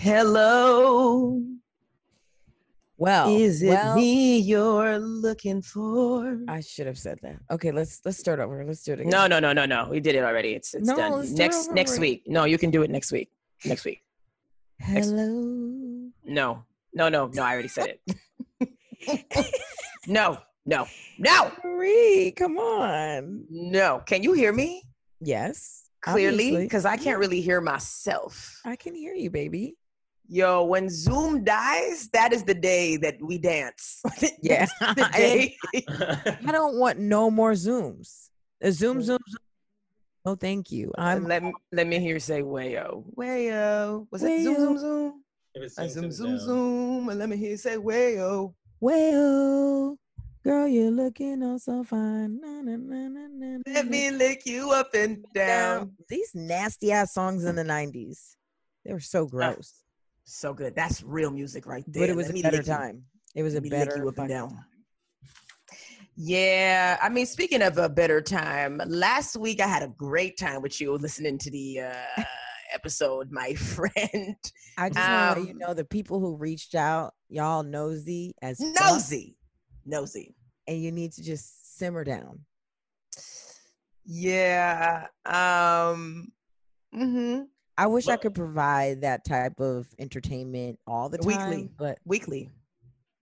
Hello. Well, Is it well, me you're looking for? I should have said that. Okay, let's let's start over. Let's do it again. No, no, no, no, no. We did it already. It's it's No, done. let's do it Next next again. week. No, you can do it next week. Next week. Hello. No. No, no, no. I already said it. no, no, no, Marie, come on. no. Can you hear me Yes. clearly? Because I can't really hear myself. I can hear you, baby. Yo, when Zoom dies, that is the day that we dance. Yeah. the day. I don't want no more Zooms. A Zoom, Zoom, Zoom. No, thank you. I'm let me let me hear you say wayo. Wayo. Was it zoom zoom zoom? It was Uh, zoom, Zoom zoom zoom. And let me hear you say wayo. Wayo. girl, you're looking oh so fine. Na, na, na, na, na, na, Let me lick you up and down. These nasty ass songs in the '90s. They were so gross. So good. That's real music right there. but it was Let a better time. It was a better you up and down. time. Yeah, I mean, speaking of a better time, last week I had a great time with you listening to the uh, episode, my friend. I just want to let you Um, know the people who reached out, y'all nosy as fuck, Nosy, nosy. and you need to just simmer down. Yeah. Um. hmm I wish I could provide that type of entertainment all the time, Weekly. but Weekly.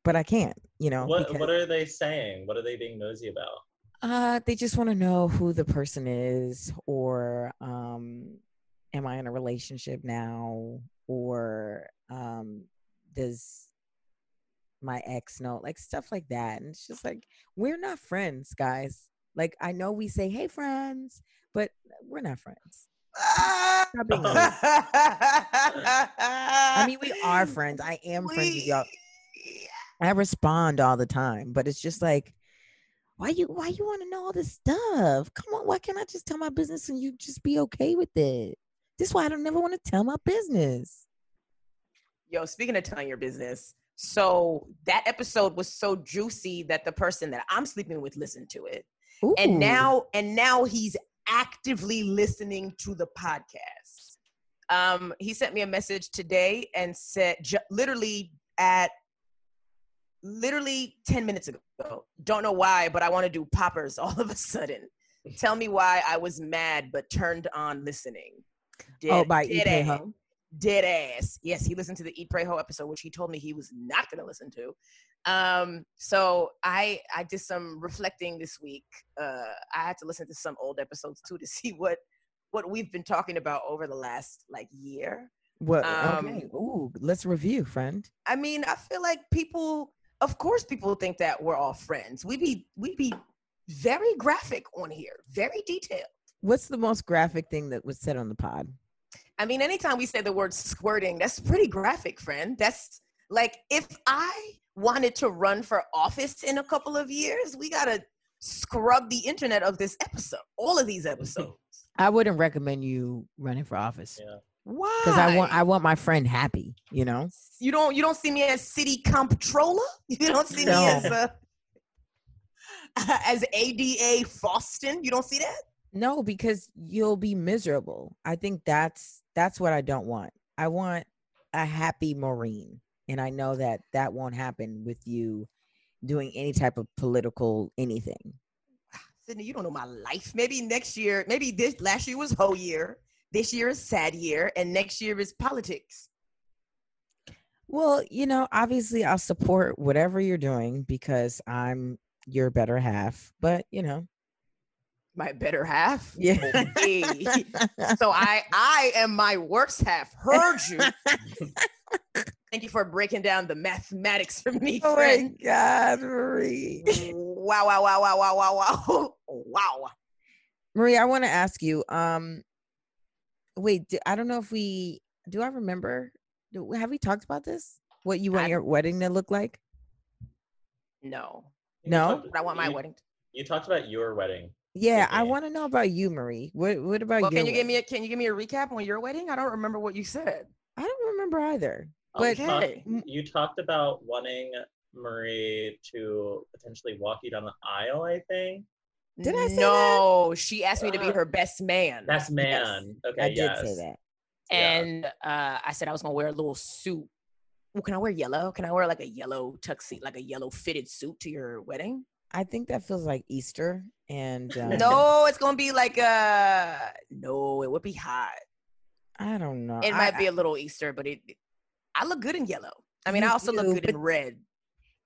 but I can't. You know, What because, what are they saying? What are they being nosy about? uh, they just want to know who the person is, or um, am I in a relationship now, or um, does my ex know, like stuff like that, and it's just like we're not friends, guys. Like I know we say, "Hey, friends," but we're not friends. I mean, we are friends. I am friends with y'all. I respond all the time, but it's just like, why you why you want to know all this stuff? Come on, why can't I just tell my business and you just be okay with it? This is why I don't never want to tell my business. Yo, speaking of telling your business, so that episode was so juicy that the person that I'm sleeping with listened to it. Ooh. And now and now he's actively listening to the podcast. Um, he sent me a message today and said ju- literally at literally 10 minutes ago. Don't know why, but I want to do poppers all of a sudden. Tell me why I was mad but turned on listening. oh, Dead- by dead ass Ho. dead ass. Yes, he listened to the Eat Pray Ho episode, which he told me he was not going to listen to. Um, so I I did some reflecting this week. Uh, I had to listen to some old episodes too to see what what we've been talking about over the last like year. What? Um, okay. Ooh, let's review, friend. I mean, I feel like people, of course, people think that we're all friends. We be we be very graphic on here, very detailed. What's the most graphic thing that was said on the pod? I mean, anytime we say the word squirting, that's pretty graphic, friend. That's like if I wanted to run for office in a couple of years, we gotta scrub the internet of this episode, all of these episodes. I wouldn't recommend you running for office Yeah. Why? because I want I want my friend happy. You know. you don't you don't see me as city comptroller. You don't see No. me as a as ADA Foston. You don't see that. No, because you'll be miserable. I think that's that's what I don't want. I want a happy Maureen, and I know that that won't happen with you doing any type of political anything. Sydnee, you don't know my life. Maybe next year, maybe this last year was whole year. This year is sad year, and next year is politics. Well, you know, obviously I'll support whatever you're doing because I'm your better half. But you know, My better half. yeah. So I I am my worst half. Heard you. Thank you for breaking down the mathematics for me, oh my. God, Marie. wow, wow, wow, wow, wow, wow, wow. Wow. Marie, I want to ask you. Um, wait, di- I don't know if we do I remember? Do, have we talked about this? What you want I- your wedding to look like? No, No? talked- but I want my you- wedding. You talked about your wedding. Yeah, I want to know about you, Marie. What What about Well, your can you give me a can you give me a recap on your wedding? I don't remember what you said. I don't remember either. You But talked- Okay. m- you talked about wanting Marie to potentially walk you down the aisle. I think Did I say that? no, she asked me to be Uh, her best man. best Yes. man. Okay, I did say that. Yeah. And uh, I said I was gonna wear a little suit. Well, can I wear yellow? Can I wear like a yellow tuxedo, like a yellow fitted suit to your wedding? I think that feels like Easter, and um, No, it's gonna be like uh no, it would be hot. I don't know. It I- might be a little Easter, but it I look good in yellow. I mean, You I also do, look good in red.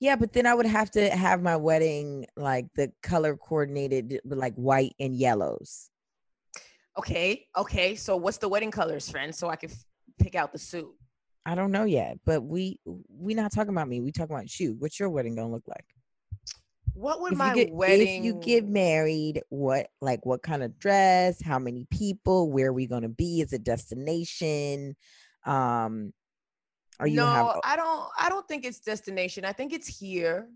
yeah, but then I would have to have my wedding like the color coordinated, like white and yellows. Okay, okay. So what's the wedding colors, friend? So I can f- pick out the suit. I don't know yet, but we we not talking about me. We talking about you. What's your wedding gonna look like? What would if my get wedding? if you get married, what like what kind of dress? How many people? Where are we gonna be? Is it destination? Um, you no, have? I don't. I don't think it's destination. I think it's here.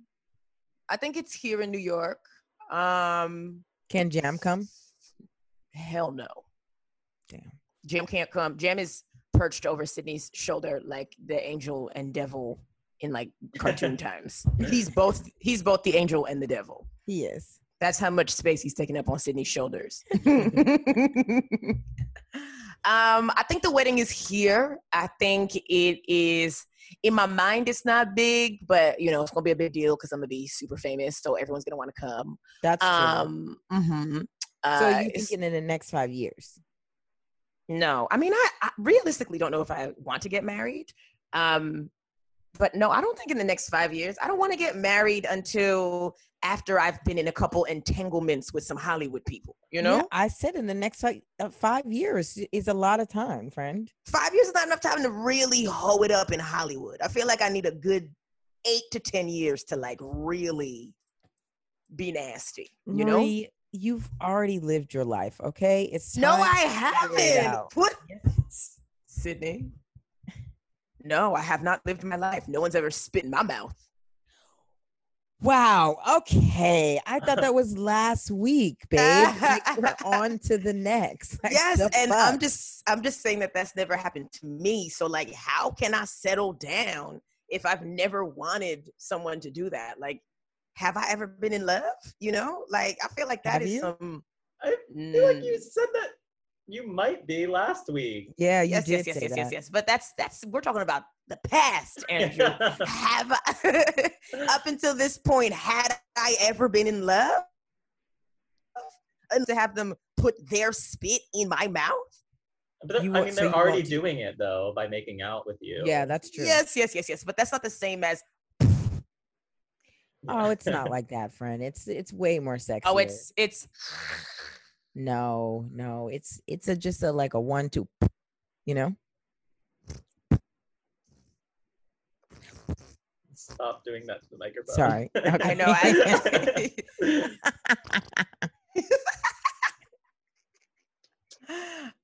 I think it's here in New York. Um, Can Jam come? hell no. Damn. Jam can't come. Jam is perched over Sydnee's shoulder like the angel and devil in like cartoon times. He's both. He's both the angel and the devil. He is. That's how much space he's taking up on Sydnee's shoulders. um, I think the wedding is here. I think it is in my mind. It's not big, but you know it's gonna be a big deal because I'm gonna be super famous, so everyone's gonna want to come. That's true. Um, mhm. so Uh, you it's- thinking in the next five years? no, I mean, I, I realistically don't know if I want to get married. Um, but no, I don't think in the next five years. I don't want to get married until after I've been in a couple entanglements with some Hollywood people. You know, Yeah, I said in the next like, uh, five years is a lot of time, friend. five years is not enough time to really hoe it up in Hollywood. I feel like I need a good eight to ten years to like really be nasty. You know? Marie, you've already lived your life. Okay, it's No, I it haven't. out. What, Sydnee? No, I have not lived my life. No one's ever spit in my mouth. Wow. Okay. I thought that was last week, babe. Like, we're on to the next. Like, yes, the and I'm just I'm just saying that that's never happened to me. So like, how can I settle down if I've never wanted someone to do that? Like, have I ever been in love? You know, like I feel like that Have is you? some. I feel like you Mm. said that you might be last week. Yeah, you yes, did yes, yes, say yes, that. yes, yes. But that's that's we're talking about the past, Andrew. have I, up until this point had I ever been in love? And to have them put their spit in my mouth? But You I mean, so they're already want- doing it though by making out with you. Yeah, that's true. Yes, yes, yes, yes. But that's not the same as Oh, it's not like that, friend. It's it's way more sexy. oh, it's it's no, no. It's it's a just a like a one two, you know. Stop doing that to the microphone. Sorry. Okay. I know.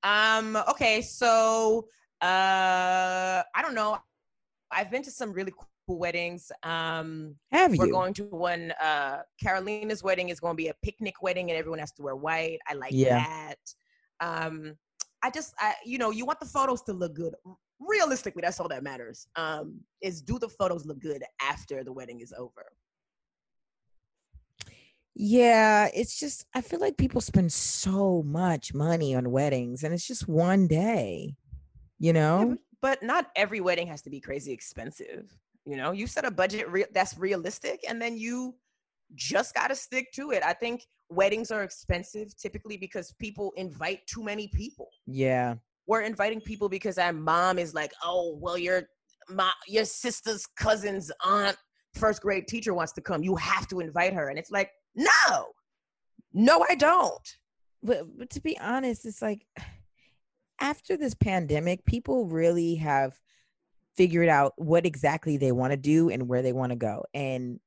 I, um. Okay. So, uh, I don't know. I've been to some really cool weddings. Um, Have we're going to one. Uh, Carolina's wedding is going to be a picnic wedding, and everyone has to wear white. I like Yeah. that. Um, I just, I, you know, you want the photos to look good. Realistically, that's all that matters. Um, is do the photos look good after the wedding is over? Yeah, it's just I feel like people spend so much money on weddings, and it's just one day. You know. but, but not every wedding has to be crazy expensive. You know, you set a budget re- that's realistic, and then you just got to stick to it. I think weddings are expensive typically because people invite too many people. Yeah. We're inviting people because our mom is like, oh, well, your my your sister's cousin's aunt, first grade teacher wants to come. You have to invite her, and it's like, no, no, I don't. but but to be honest, it's like after this pandemic, people really have figured out what exactly they want to do and where they want to go. And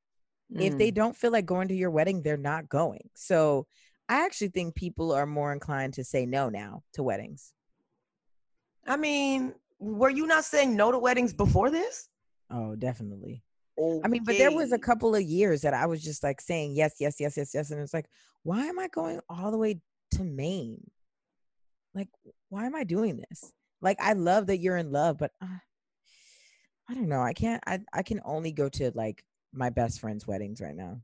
if Mm. they don't feel like going to your wedding, they're not going. So I actually think people are more inclined to say no now to weddings. I mean, were you not saying no to weddings before this? Oh, definitely. I mean, but there was a couple of years that I was just like saying yes, yes, yes, yes, yes. And it's like, why am I going all the way to Maine? Like, why am I doing this? Like, I love that you're in love, but uh, I don't know. I can't, I, I can only go to like my best friend's weddings right now.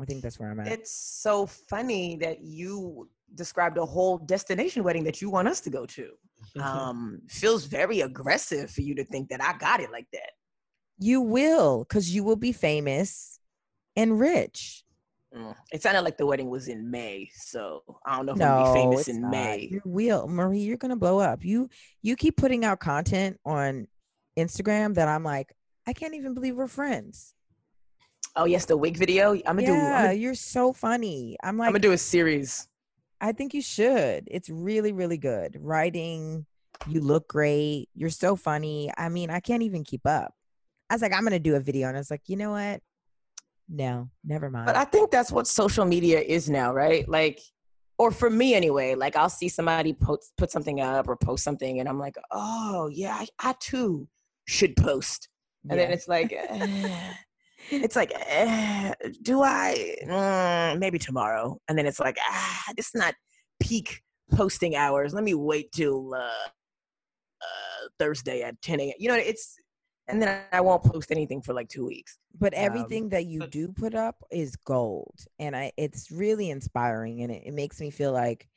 I think that's where I'm at. It's so funny that you described a whole destination wedding that you want us to go to. Um, feels very aggressive for you to think that I got it like that. you will, because you will be famous and rich. Mm. It sounded like the wedding was in May, so I don't know if No, I'm gonna be famous in not. May. You will, Marie. You're gonna blow up. You you keep putting out content on Instagram that I'm like, I can't even believe we're friends. Oh yes, the wig video. I'm gonna do. Yeah, you're so funny. I'm like, I'm gonna do a series. I think you should. It's really, really good. Writing, you look great. You're so funny. I mean, I can't even keep up. I was like, I'm gonna do a video, and I was like, you know what? No, never mind. But I think that's what social media is now, right? Like, or for me anyway. Like, I'll see somebody post put something up or post something, and I'm like, oh yeah, I, I too should post. And then it's like, it's like, eh, do I? Mm, maybe tomorrow. And then it's like, ah, it's not peak posting hours. Let me wait till uh, uh, Thursday at 10 a.m. You know, it's, and then I won't post anything for like two weeks. but Um, everything that you do put up is gold and i it's really inspiring and it, it makes me feel like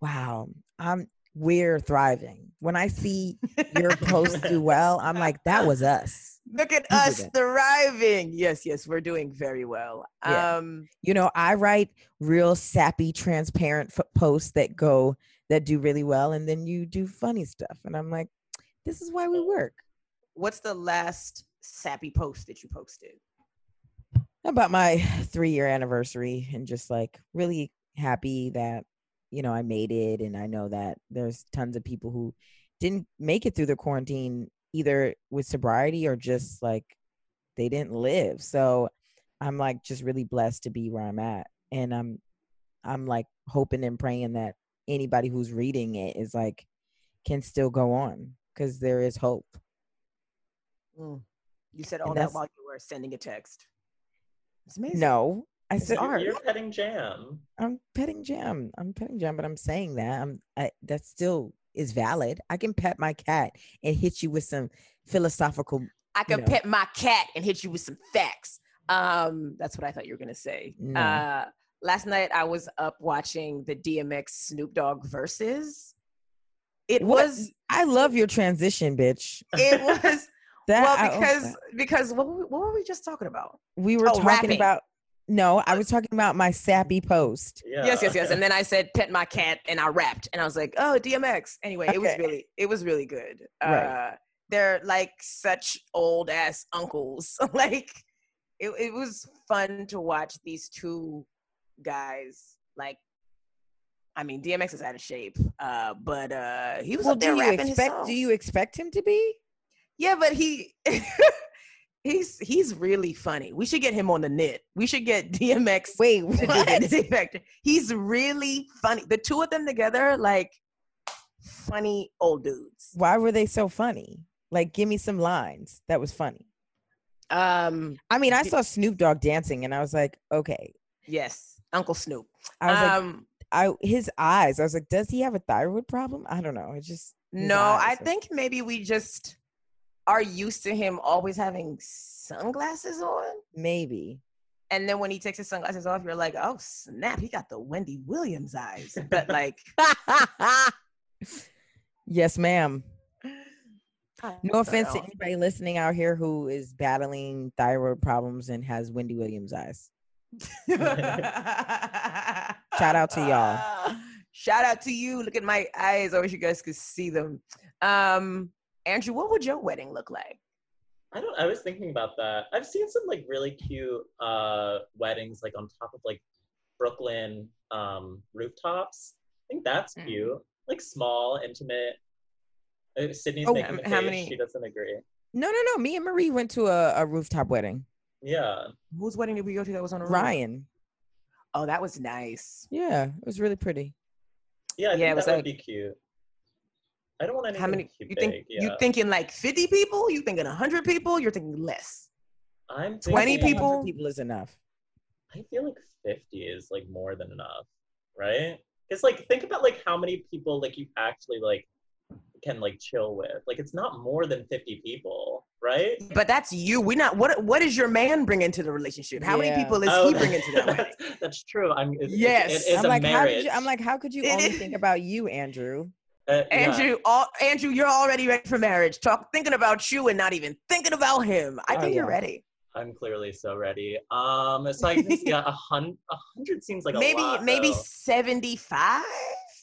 wow i'm we're thriving when i see your posts do well i'm like that was us Look at us thriving. Yes, yes, we're doing very well. Yeah. Um, you know i write real sappy transparent f- posts that go that do really well and then you do funny stuff and i'm like this is why we work what's the last sappy post that you posted? about my three year anniversary and just like really happy that you know i made it and i know that there's tons of people who didn't make it through the quarantine either with sobriety or just like they didn't live so i'm like just really blessed to be where i'm at and i'm i'm like hoping and praying that anybody who's reading it is like can still go on because there is hope Mm. You said all that while you were sending a text. It's amazing. no i said You're, art. you're petting jam. I'm petting Jam. I'm petting Jam, but I'm saying that I'm I, that still is valid. I can pet my cat and hit you with some philosophical. I you know. pet my cat and hit you with some facts. Um, that's what I thought you were gonna say. No. Uh, last night I was up watching the DMX Snoop Dogg verses. It What? was. I love your transition, bitch. It was. That well, I- because because what were, we, what were we just talking about? we were oh, talking rapping. about. No, I was talking about my sappy post. Yeah. Yes, yes, yes. And then I said pet my cat and I rapped and I was like, oh, DMX. Anyway, it was really, it was really good. Right. Uh, they're like such old ass uncles. like it, it was fun to watch these two guys. Like, I mean, DMX is out of shape, uh, but uh, he was Well, up there do you rapping his expect? songs. Do you expect him to be? Yeah, but he he's he's really funny. We should get him on the knit. We should get DMX Wait, to do the what? He's really funny. The two of them together, like funny old dudes. Why were they so funny? Like, give me some lines. That was funny. Um, I mean, I saw Snoop Dogg dancing, and I was like, okay. yes, Uncle Snoop. I was like, um, I his eyes. I was like, does he have a thyroid problem? I don't know. It just no, I think maybe we just are used to him always having sunglasses on. maybe. And then when he takes his sunglasses off, you're like, oh snap, he got the Wendy Williams eyes. But like, yes, ma'am. No offense to anybody listening out here who is battling thyroid problems and has Wendy Williams eyes. Shout out to y'all. Shout out to you. Look at my eyes. I wish you guys could see them. Um, Andrew, what would your wedding look like? I don't. I was thinking about that. I've seen some like really cute uh weddings like on top of like Brooklyn um rooftops. I think that's Mm. cute. Like small, intimate. Uh, Sydnee's Oh, making the how face. many- She doesn't agree. No, no, no. Me and Marie went to a, a rooftop wedding. Yeah. Whose wedding did we go to that was on a roof? Ryan. Oh, that was nice. Yeah, it was really pretty. Yeah, I Yeah, think it was that like- would be cute. I don't want anything How many? too You think big, you yeah. thinking like 50 people? You thinking 100 people? You're thinking less. I'm 20 people? 100 people is enough. I feel like 50 is like more than enough, right? Because like think about like how many people like you actually like can like chill with. Like it's not more than 50 people, right? But that's you. We not. What What is your man bring into the relationship? How Yeah. many people is Oh, he bringing to that wedding? That's true. I'm it's, Yes. It, it is I'm a like, how marriage. did you, I'm like, how could you only think about you, Andrew? Uh, yeah. Andrew, all, Andrew, you're already ready for marriage. Talk thinking about you and not even thinking about him. I Oh, think you're ready. I'm clearly so ready. Um, so I guess yeah, a hundred, a hundred seems like a maybe lot, maybe 75.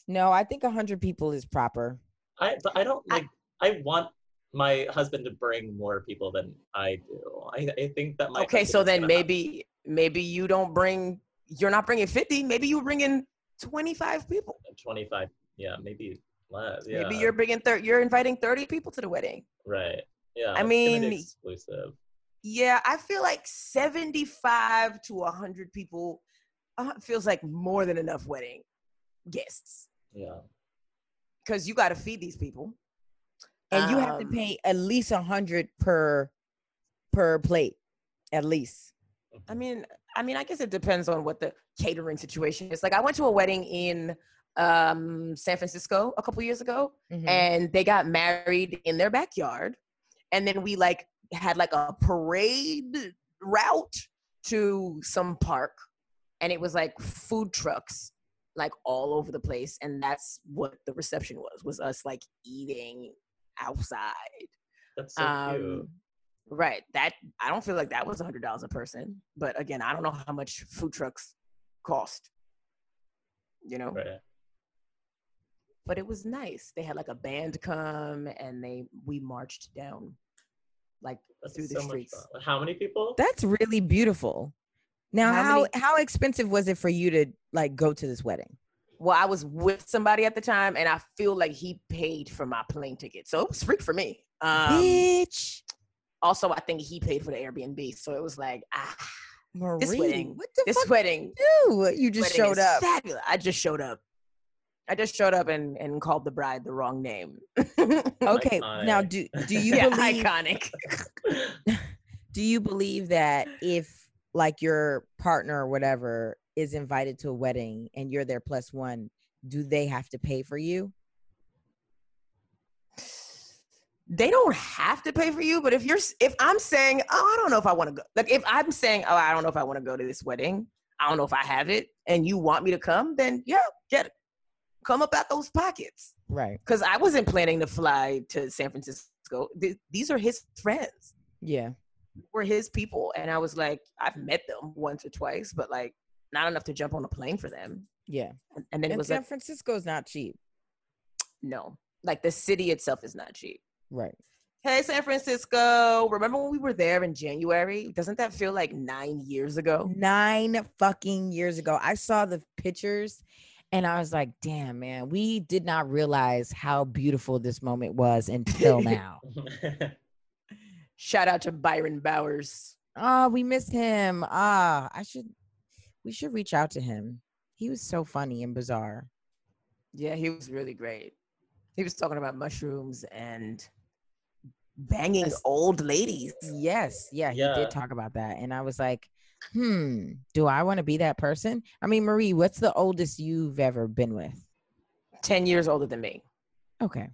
No, I think a 100 people is proper. I but I don't like. I, want my husband to bring more people than I do. I I think that my Okay, so then gonna have- maybe maybe you don't bring. You're not bringing 50. Maybe you bring in 25 people. 25. Yeah, maybe less. Yeah, Maybe you're bringing 30. You're inviting 30 people to the wedding. right. Yeah, I it's gonna be mean- exclusive. Yeah, I feel like 75 to 100 people uh, feels like more than enough wedding guests Yeah. because you got to feed these people. And you have to Um, pay at least 100 per per plate. At least. I mean, I mean, I guess it depends on what the catering situation is. Like, I went to a wedding in um, San Francisco a couple years ago, Mhm. and they got married in their backyard, and then we like had like a parade route to some park, and it was like food trucks like all over the place, and that's what the reception was was us like eating outside. That's so cute. Um, right. That I don't feel like that was a hundred dollars a person. But again, I don't know how much food trucks cost. You know, Right. But it was nice. They had like a band come and they we marched down like That's through the so streets. How many people? That's really beautiful. Now, How how many- how expensive was it for you to like go to this wedding? Well, I was with somebody at the time and I feel like he paid for my plane ticket. So it was free for me. Um, Bitch, also I think he paid for the Airbnb. So it was like, ah, Marie, wedding- what the this fuck wedding you do? You just showed up. Fabulous. I just showed up. I just showed up and, and called the bride the wrong name. Okay, now do do you yeah, believe iconic. do you believe that if like your partner or whatever is invited to a wedding and you're there plus one, do they have to pay for you? They don't have to pay for you, but if you're if I'm saying, oh, I don't know if I want to go. Like if I'm saying, oh, I don't know if I want to go to this wedding. I don't know if I have it, and you want me to come, then yeah, get it. Come up out those pockets. Right. Because I wasn't planning to fly to San Francisco. Th- these are his friends. Yeah. Were his people, and I was like, I've met them once or twice, but like not enough to jump on a plane for them. Yeah. And- And then it And was San like, Francisco's not cheap. no, like the city itself is not cheap. Right. Hey, San Francisco. Remember when we were there in January? Doesn't that feel like nine years ago? Nine fucking years ago. I saw the pictures and I was like, damn, man, we did not realize how beautiful this moment was until now. Shout out to Byron Bowers. oh, we missed him. Ah, I should, we should reach out to him. He was so funny and bizarre. Yeah, he was really great. He was talking about mushrooms and banging old ladies. Yes, yeah, he Yeah. did talk about that. And I was like, hmm, do I want to be that person? I mean, Marie, what's the oldest you've ever been with? 10 years older than me. Okay.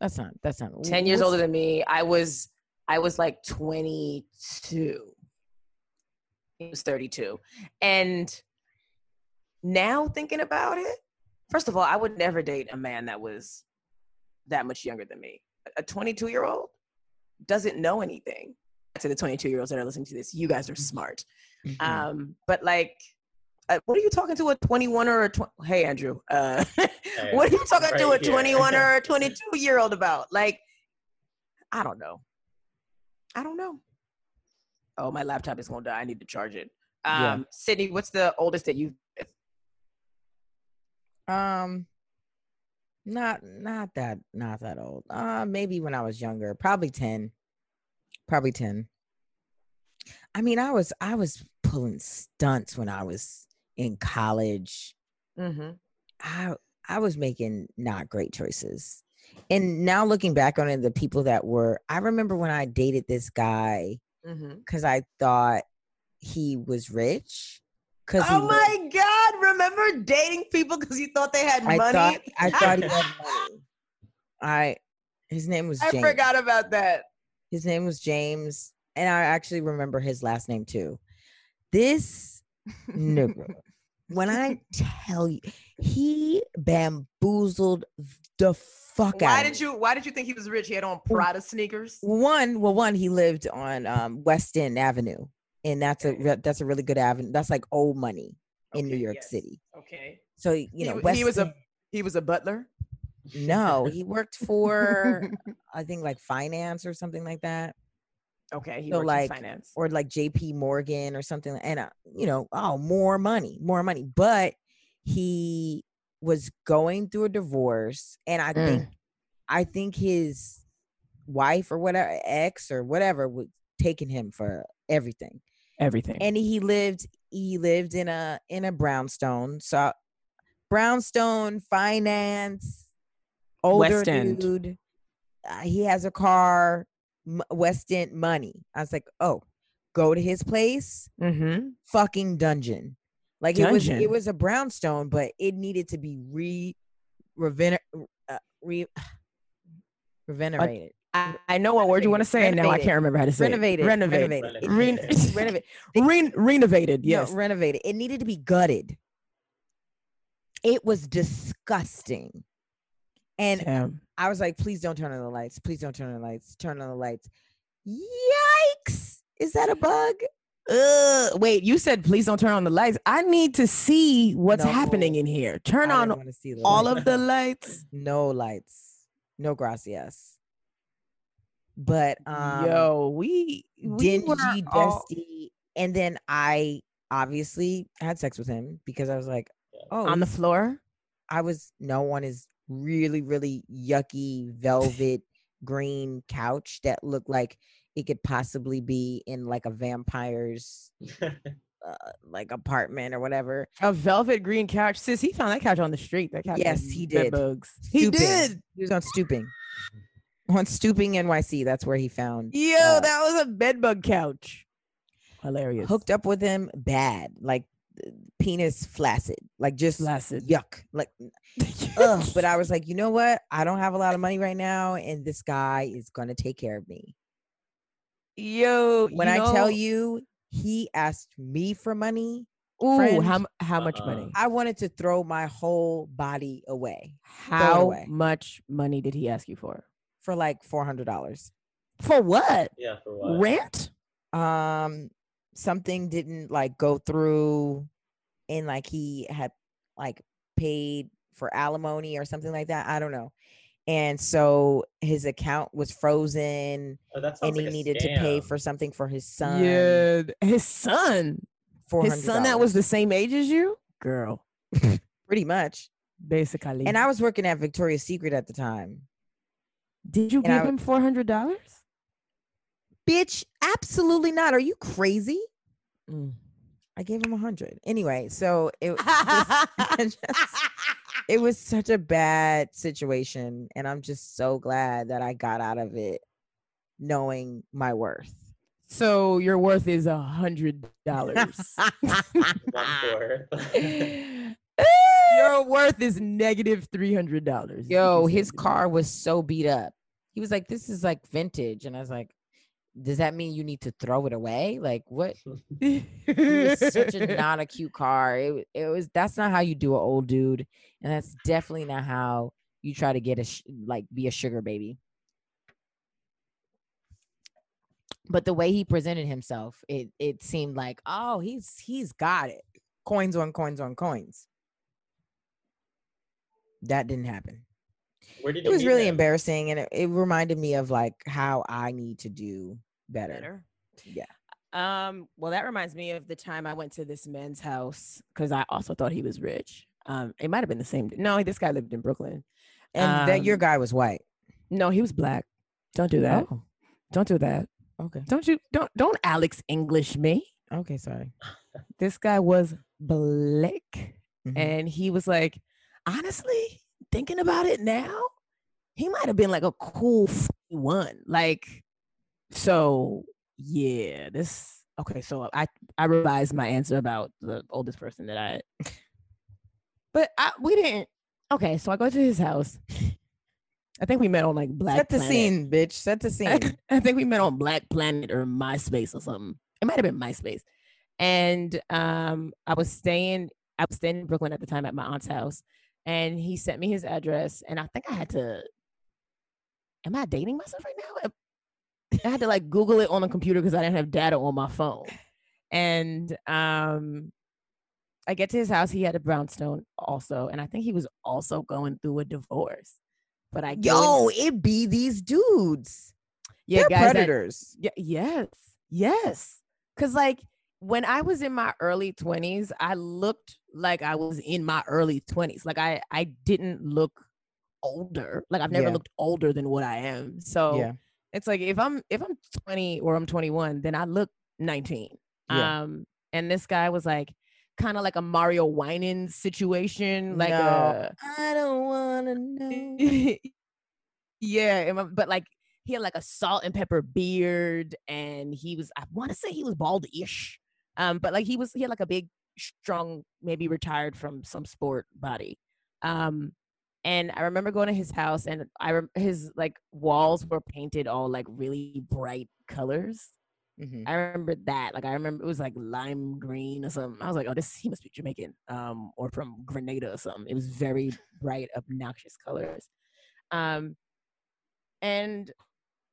That's not, that's not 10 years older than me. I was I was like 22. He was 32. And now thinking about it, first of all, I would never date a man that was that much younger than me. A 22 year old doesn't know anything. To the 22 year olds that are listening to this, you guys are smart. Mhm. Um, but like, uh, what are you talking to a 21 or a 20? Hey, Andrew, uh, what are you talking to a right here. 21 or a 22 year old about? Like, I don't know. I don't know. Oh, my laptop is gonna die. I need to charge it. Um, Yeah. Sydnee, what's the oldest that you? Um, not not that not that old. Uh, maybe when I was younger, probably ten, probably ten. I mean, I was I was pulling stunts when I was in college. Mm-hmm. I I was making not great choices. And now looking back on it, the people that were, I remember when I dated this guy because I thought he was rich. Cause Oh my God! Remember dating people because you thought they had I money? thought I thought he had money. I his name was I James. forgot about that. His name was James, and I actually remember his last name too. This nigga, when I tell you, he bamboozled the fuck out. Why of did you? Why did you think he was rich? He had on Prada sneakers. One, well, one he lived on um, West End Avenue, and that's a that's a really good avenue. That's like old money in New York yes. City. Okay. So you He know, West he was a he was a butler. no, he worked for I think like finance or something like that. Okay, he So, worked like, in finance. or like JP Morgan or something. And, uh, you know, oh, more money, more money. But he was going through a divorce. And I Mm. think, I think his wife or whatever, ex or whatever, was taking him for everything. Everything. And he lived, he lived in a, in a brownstone. So brownstone finance, older dude. Uh, he has a car, West End money. I was like, oh, go to his place, mm-hmm. fucking dungeon. Like it was, it was a brownstone, but it needed to be re, reven- uh, re, revenerated, I, I know what word you want to say, and now I Renovated. can't remember how to say renovated, it. Renovated. renovated, It Ren- needed to be renovated. Ren- renovated. No, Yes. renovated. It needed to be gutted. It was disgusting. And Damn. I was like, please don't turn on the lights. Please don't turn on the lights. Turn on the lights. Yikes. Is that a bug? Ugh, wait, you said please don't turn on the lights. I need to see what's happening in here. Turn I on see all lights. of the lights. no lights. No gracias. But um Yo, we, we were dingy, all- dusty. And then I obviously had sex with him because I was like, oh, on the floor. I was no one his really, really yucky velvet green couch that looked like it could possibly be in like a vampire's uh, like apartment or whatever. A velvet green couch. Sis, he found that couch on the street. That couch Yes, he did. Bugs. He did. He was on stooping. On stooping NYC, that's where he found Yo, uh, that was a bed bug couch. Hilarious. hooked up with him bad, like penis flaccid, like just Flaccid. yuck, like ugh. But I was like, you know what? I don't have a lot of money right now, and this guy is gonna take care of me. Yo, When you I tell you, he asked me for money. Ooh, friend, how how much uh-uh. money? I wanted to throw my whole body away How away. much money did he ask you for? for like four hundred dollars. For what? yeah, for what? Rent? Um, something didn't like go through, and like he had like paid for alimony or something like that. I don't know. And so his account was frozen, Oh, and he like a needed to pay for something for his son. Yeah, his son. $400. His son that was the same age as you, girl. pretty much. Basically. And I was working at Victoria's Secret at the time. did you and give I- him four hundred dollars? Bitch, absolutely not. Are you crazy? Mm. I gave him a hundred. Anyway, so it just- it was such a bad situation, and I'm just so glad that I got out of it, knowing my worth. so your worth is a hundred dollars. Your worth is negative three hundred dollars. Yo, his car was so beat up. He was like, "This is like vintage," and I was like, "Does that mean you need to throw it away? Like what?" It was such a not a cute car. It, it was that's not how you do an old dude, and that's definitely not how you try to get a sh- like be a sugar baby. But the way he presented himself, it it seemed like oh he's he's got it, coins on coins on coins. That didn't happen. Where did It was really him? embarrassing, and it, it reminded me of like how I need to do better. Yeah. Um, well, that reminds me of the time I went to this man's house because I also thought he was rich. Um, it might have been the same. No, this guy lived in Brooklyn. And that your Um, guy was white. No, he was black. Don't do that. Oh, Don't do that. okay. Don't you don't don't Alex English me. Okay, sorry. This guy was black Mhm. and he was like, honestly, thinking about it now, he might have been like a cool one. Like, so yeah, this okay. So I I revised my answer about the oldest person that I. But I, we didn't. Okay, so I go to his house. I think we met on like Black. Set the Planet. scene, bitch. Set the scene. I think we met on Black Planet or MySpace or something. It might have been MySpace. And um, I was staying, I was staying in Brooklyn at the time at my aunt's house, and he sent me his address. And I think I had to. Am I dating myself right now? I had to like Google it on the computer because I didn't have data on my phone. And um, I get to his house. He had a brownstone also, and I think he was also going through a divorce. But I Yo, in- it be these dudes. yeah, They're guys, that- predators. yeah, yes, yes. Cause like when I was in my early twenties, I looked like I was in my early twenties. Like I, I didn't look older. Like I've never Yeah. looked older than what I am. So yeah. It's like if I'm if I'm 20 or I'm 21, then I look 19. Yeah. Um, and this guy was like kind of like a Mario Winans situation, like No. a I don't want to know. yeah, my- but like he had like a salt and pepper beard, and he was I want to say he was bald-ish, um, but like he was he had like a big, strong, maybe retired from some sport body, um, and I remember going to his house, and I rem- his like walls were painted all like really bright colors. Mhm. I remember that. Like I remember it was like lime green or something. I was like, oh, this he must be Jamaican, um, or from Grenada or something. It was very bright, obnoxious colors. Um, and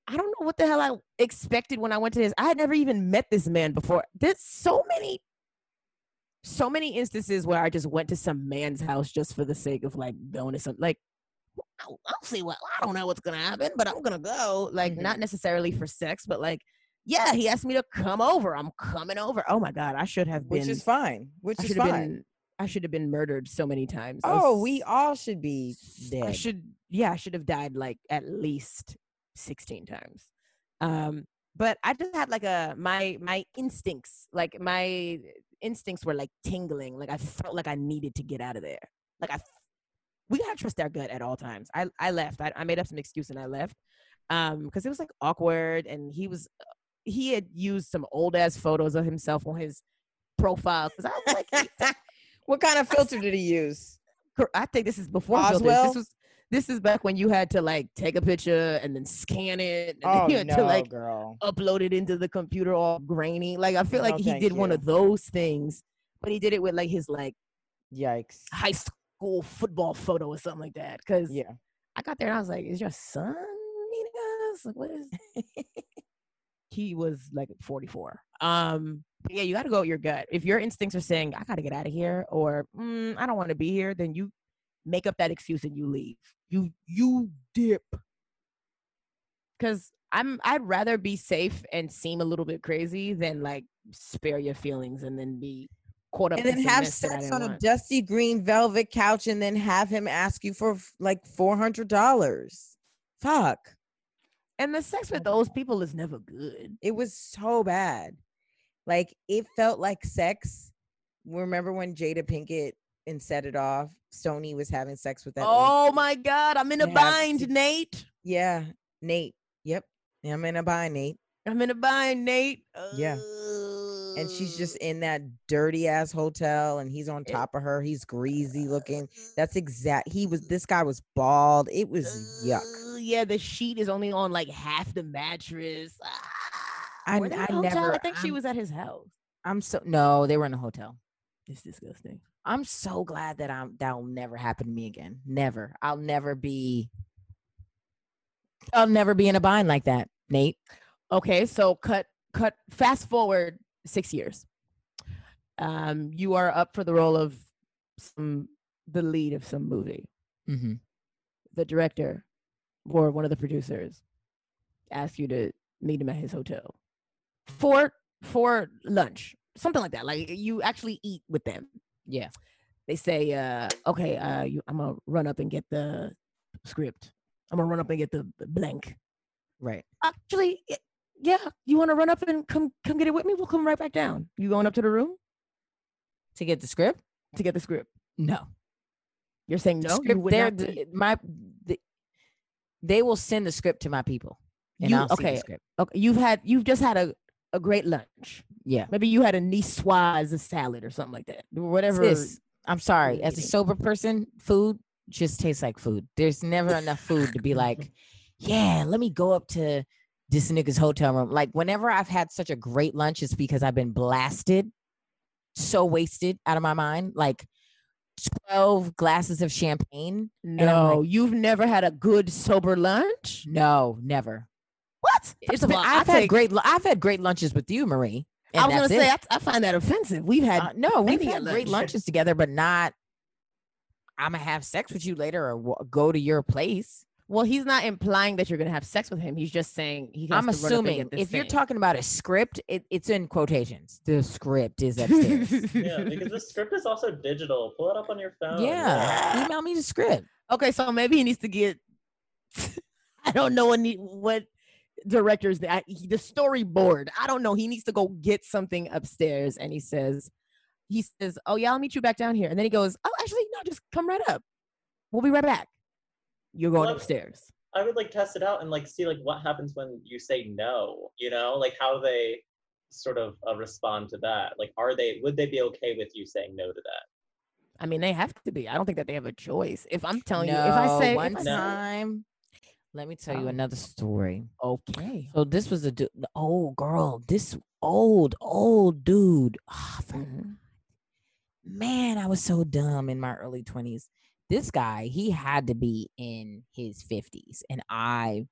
I don't know what the hell I expected when I went to this. I had never even met this man before. There's so many, so many instances where I just went to some man's house just for the sake of like going to some like. I'll, I'll see what I don't know what's gonna happen, but I'm gonna go. Like Mhm. not necessarily for sex, but like yeah, he asked me to come over. I'm coming over. Oh my god, I should have been. Which is fine. Which I is fine. been. I should have been murdered so many times. Oh, was we all should be dead. I should. Yeah, I should have died like at least sixteen times. Um, but I just had like a my my instincts, like my instincts were like tingling. Like I felt like I needed to get out of there. Like I, we gotta trust our gut at all times. I I left. I, I made up some excuse and I left. Um, because it was like awkward, and he was he had used some old ass photos of himself on his profile. Because I was like, what kind of filter did he use? I think this is before filters. Oswell? This was this is back when you had to like take a picture and then scan it, and Oh you no, to like girl. upload it into the computer all grainy. Like I feel like No, he did one of those things, but he did it with like his like Yikes. high school football photo or something like that. Cause Yeah. I got there and I was like, "Is your son meeting us? Like, what is?" he was like 44. Um, yeah, you got to go with your gut. If your instincts are saying, "I got to get out of here," or mm, "I don't want to be here," then you make up that excuse and you leave. You you dip. Because I'm, I'd rather be safe and seem a little bit crazy than like spare your feelings and then be caught up And then have mess that I sex didn't on a dusty green velvet couch and then have him ask you for like four hundred dollars. Fuck. And the sex with those people is never good. It was so bad. Like it felt like sex. Remember when Jada Pinkett and set it off? Stoney was having sex with that. Oh my God, I'm in a have bind, Nate. yeah, Nate. Yep, I'm in a bind, Nate. I'm in a bind, Nate. Yeah. And she's just in that dirty ass hotel, and he's on top of her. He's greasy looking. That's exact. He was. This guy was bald. It was yuck. Uh, Yeah, the sheet is only on like half the mattress. I- in I hotel? never- I think she I'm- was at his house. I'm so no. They were in a hotel. It's disgusting. I'm so glad that I'm that'll never happen to me again. Never. I'll never be. I'll never be in a bind like that, Nate. Okay, so cut cut fast forward six years. Um, you are up for the role of some the lead of some movie. Mm-hmm. The director or one of the producers asks you to meet him at his hotel for for lunch, something like that. Like you actually eat with them. Yeah. They say, uh, okay, uh, you, I'm gonna run up and get the script. I'm gonna run up and get the the blank. Right. Actually, yeah, you want to run up and come come get it with me? We'll come right back down. You going up to the room To get the script? to get the script? No. You're saying The no. You script not the- my the, They will send the script to my people. And You- I'll okay. the script. Okay, you've had you've just had a, a great lunch. Yeah. Maybe you had a niçoise salad or something like that. Whatever. Sis, I'm sorry. As a sober person, food just tastes like food. There's never enough food to be like, yeah, let me go up to this nigga's hotel room. Like whenever I've had such a great lunch, it's because I've been blasted, so wasted out of my mind. Like 12 glasses of champagne. No, like- you've never had a good sober lunch. No, never. What? It's First of all, I I've had take- great. I've had great lunches with you, Marie. and I was gonna that's say. I, I find that offensive. We've had Uh, no, we've had of great lunches together, but not. I'm gonna have sex with you later, or wa- go to your place. Well, he's not implying that you're gonna have sex with him. He's just saying he. Has I'm to run up and assuming get this if you're talking about a script, it, it's in quotations. The script is upstairs. Yeah, because the script is also digital. Pull it up on your phone. yeah, email me the script. okay, so maybe he needs to get. I don't know what ne- what directors that he- the storyboard. I don't know. He needs to go get something upstairs, and he says, he says, "Oh yeah, I'll meet you back down here." And then he goes, "Oh, actually, no, just come right up. We'll be right back. You're going Well, upstairs." I would like test it out and like see like what happens when you say no. You know, like how they sort of uh, respond to that. Like, are they would they be okay with you saying no to that? I mean, they have to be. I don't think that they have a choice. If I'm telling you, if I say, if one I time, let me tell you Oh. another story. okay, So this was a du- the old girl. This old old dude. Forgot Mhm. man, I was so dumb in my early 20s. This guy, he had to be in his 50s and I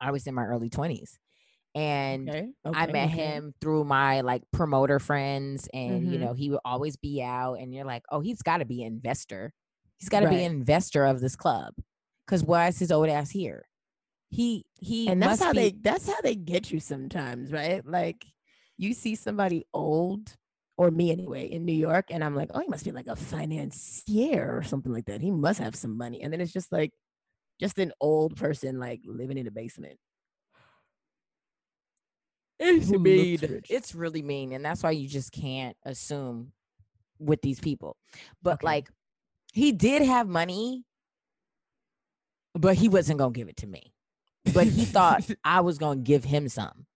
I was in my early 20s. And okay, I met okay. him through my like promoter friends and you Mhm. know, he would always be out and you're like, "Oh, he's got to be an investor. He's got to be an investor of this club." Cuz why is his old ass here? He he and that's must how be, they that's how they get you sometimes right like you see somebody old or me anyway in new york and i'm like oh he must be like a financier or something like that he must have some money and then it's just like just an old person like living in a basement It's who mean. It's really mean, and that's why you just can't assume with these people. But Okay. like, he did have money, but he wasn't gonna give it to me. But he thought I was gonna give him some,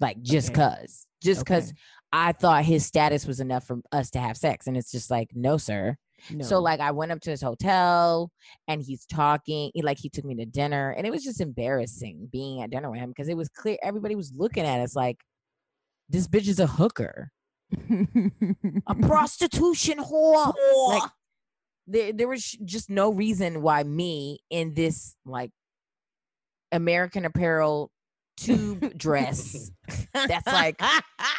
like just Okay. cause, just cause I thought his status was enough for us to have sex, and it's just like, no, sir. So like, I went up to his hotel, and he's talking. He, like he took me to dinner, and it was just embarrassing being at dinner with him because it was clear everybody was looking at us like, this bitch is a hooker, a prostitution whore. Like there, there was just no reason why me in this like American Apparel tube dress that's like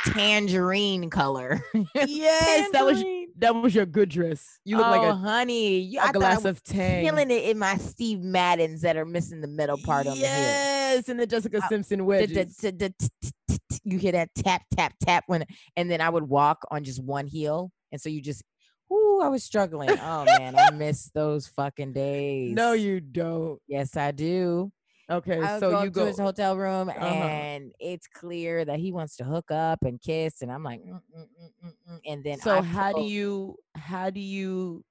tangerine color. yes that was that was your good dress. You look oh, like a, honey, you, a glass of tang. feeling it in my Steve Maddens that are missing the middle part on the yes and the jessica Uh, simpson wedges. you hear that tap tap tap when and then I would walk on just one heel and so you just Ooh, I was struggling. Oh man, I miss those fucking days. no you don't Yes, I do. okay I so go you go to his hotel room Uh-huh. and it's clear that he wants to hook up and kiss and I'm like mm, mm, mm, mm, mm," and then So I how do you how do you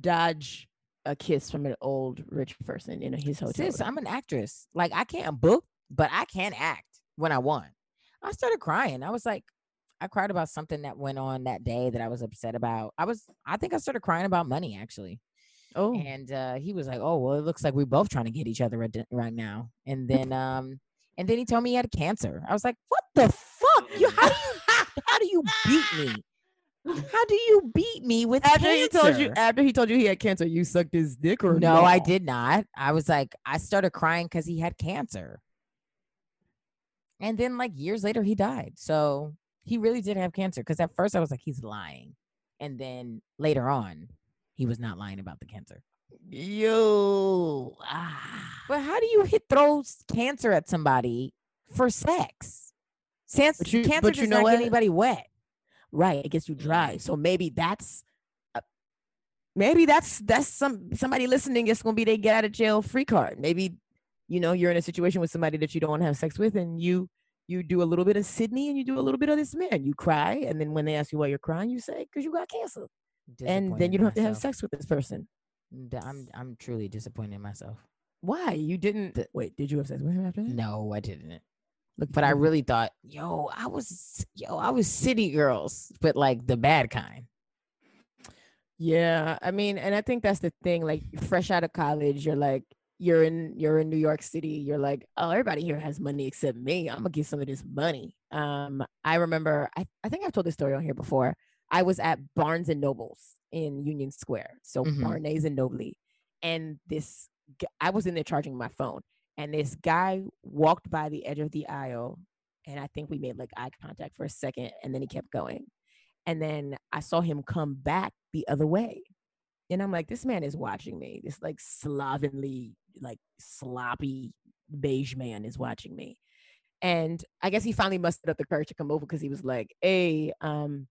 dodge a kiss from an old rich person in his hotel? Sis, room? I'm an actress. Like I can't book, but I can act when I want. I started crying. I was like, I cried about something that went on that day that I was upset about. I was, I think I started crying about money actually. oh, And uh, he was like, "Oh, well, it looks like we're both trying to get each other right, now." And then, um, and then he told me he had cancer. I was like, "What the fuck? You how do you how do you beat me? How do you beat me with after cancer?" he told you after he told you he had cancer, you sucked his dick or No, I did not. I was like, I started crying because he had cancer. And then, like, years later, he died. So he really did have cancer. Because at first, I was like, he's lying. And then later on, he was not lying about the cancer. You ah. But how do you hit throw cancer at somebody for sex? Sans- But you- cancer but you does know not what? get anybody wet. right. It gets you dry. So maybe that's uh, maybe that's that's some somebody listening. It's gonna be they get out of jail free card. Maybe you know you're in a situation with somebody that you don't want to have sex with, and you you do a little bit of Sydnee and you do a little bit of this man. You cry, and then when they ask you why you're crying, you say because you got cancer, and then you don't have to have sex with this person. I'm I'm truly disappointed in myself. Why you didn't? The- wait, did you have sex with him after that? No, I didn't. Look, But I really thought, yo, I was, yo, I was city girls, but like the bad kind. Yeah, I mean, and I think that's the thing. Like, fresh out of college, you're like, you're in, you're in New York City. You're like, oh, everybody here has money except me. I'm gonna get some of this money. Um, I remember, I, I think I've told this story on here before. I was at Barnes and Nobles in Union Square, so Mhm. Barnes and Noble, and this, I was in there charging my phone, and this guy walked by the edge of the aisle, and I think we made like eye contact for a second, and then he kept going. And then I saw him come back the other way. And I'm like, this man is watching me. This like slovenly, like sloppy beige man is watching me. And I guess he finally mustered up the courage to come over because he was like, hey, um,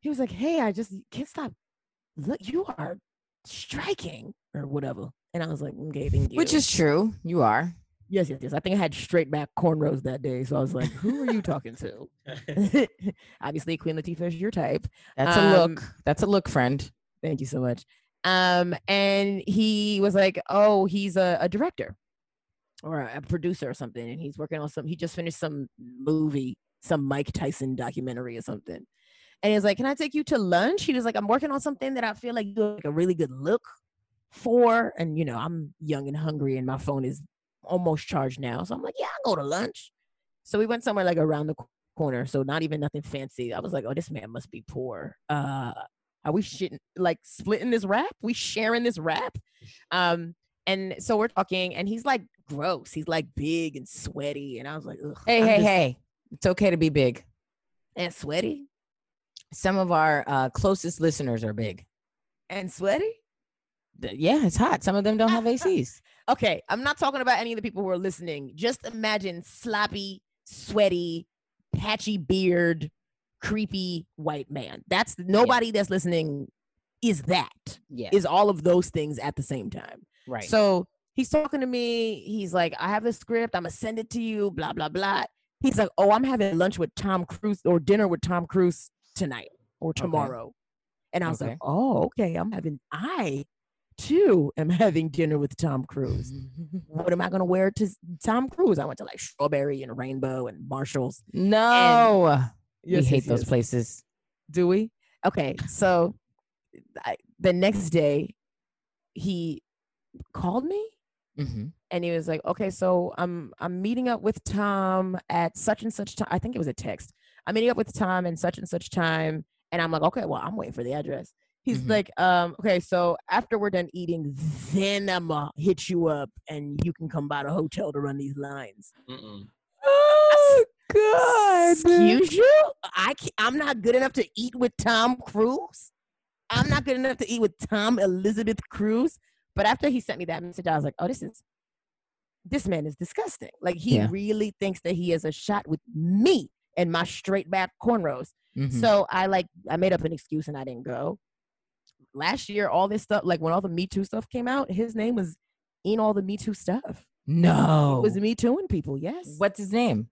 he was like, hey, I just can't stop. Look, you are striking or whatever. And I was like, okay, thank you. Which is true. You are. yes, yes, yes. I think I had straight back cornrows that day. So I was like, who are you talking to? Obviously, Queen Latifah is your type. That's a Um, look. That's a look, friend. Thank you so much. Um, and he was like, "Oh, he's a, a director or a, a producer or something, and he's working on some. He just finished some movie, some Mike Tyson documentary or something." And he was like, "Can I take you to lunch?" He was like, "I'm working on something that I feel like you like a really good look for." And you know, I'm young and hungry, and my phone is almost charged now, so I'm like, "Yeah, I'll go to lunch." So we went somewhere like around the corner, so not even nothing fancy. I was like, "Oh, this man must be poor." Uh, are we shitting like splitting this rap? We sharing this rap? Um, and so we're talking, and he's like gross. He's like big and sweaty, and I was like, Hey, I'm hey, just- hey. It's okay to be big. and sweaty Some of our uh, closest listeners are big. and sweaty. Yeah, it's hot. Some of them don't have ACs. Okay, I'm not talking about any of the people who are listening. Just imagine sloppy, sweaty, patchy beard, creepy white man. That's nobody that's listening. Is that Yeah. is all of those things at the same time? right. So he's talking to me. He's like, I have the script. I'm gonna send it to you. Blah blah blah. He's like, Oh, I'm having lunch with Tom Cruise or dinner with Tom Cruise tonight or tomorrow. And I was Okay. like, Oh, okay. I'm having I too am having dinner with Tom Cruise. What am I gonna wear to Tom Cruise? I went to like strawberry and rainbow and Marshalls. no. we Yes, hate yes, those yes. places. Do we? Okay, so I, the next day he called me hmm and he was like, "Okay, so I'm I'm meeting up with Tom at such and such time. I think it was a text. I'm meeting up with Tom and such and such time." And I'm like, "Okay, well, I'm waiting for the address." He's Mhm. like, um, "Okay, so after we're done eating, then I'm gonna hit you up, and you can come by the hotel to run these lines." Mm-mm. God! Excuse you? I can't. I'm not good enough to eat with Tom Cruise. I'm not good enough to eat with Tom Elizabeth Cruise. But after he sent me that message, I was like, "Oh, this is this man is disgusting. Like he Yeah. really thinks that he has a shot with me and my straight back cornrows." Mhm. So I like I made up an excuse and I didn't go. Last year, all this stuff, like when all the Me Too stuff came out, his name was in all the Me Too stuff. no. It was Me Tooing people. Yes. What's his name?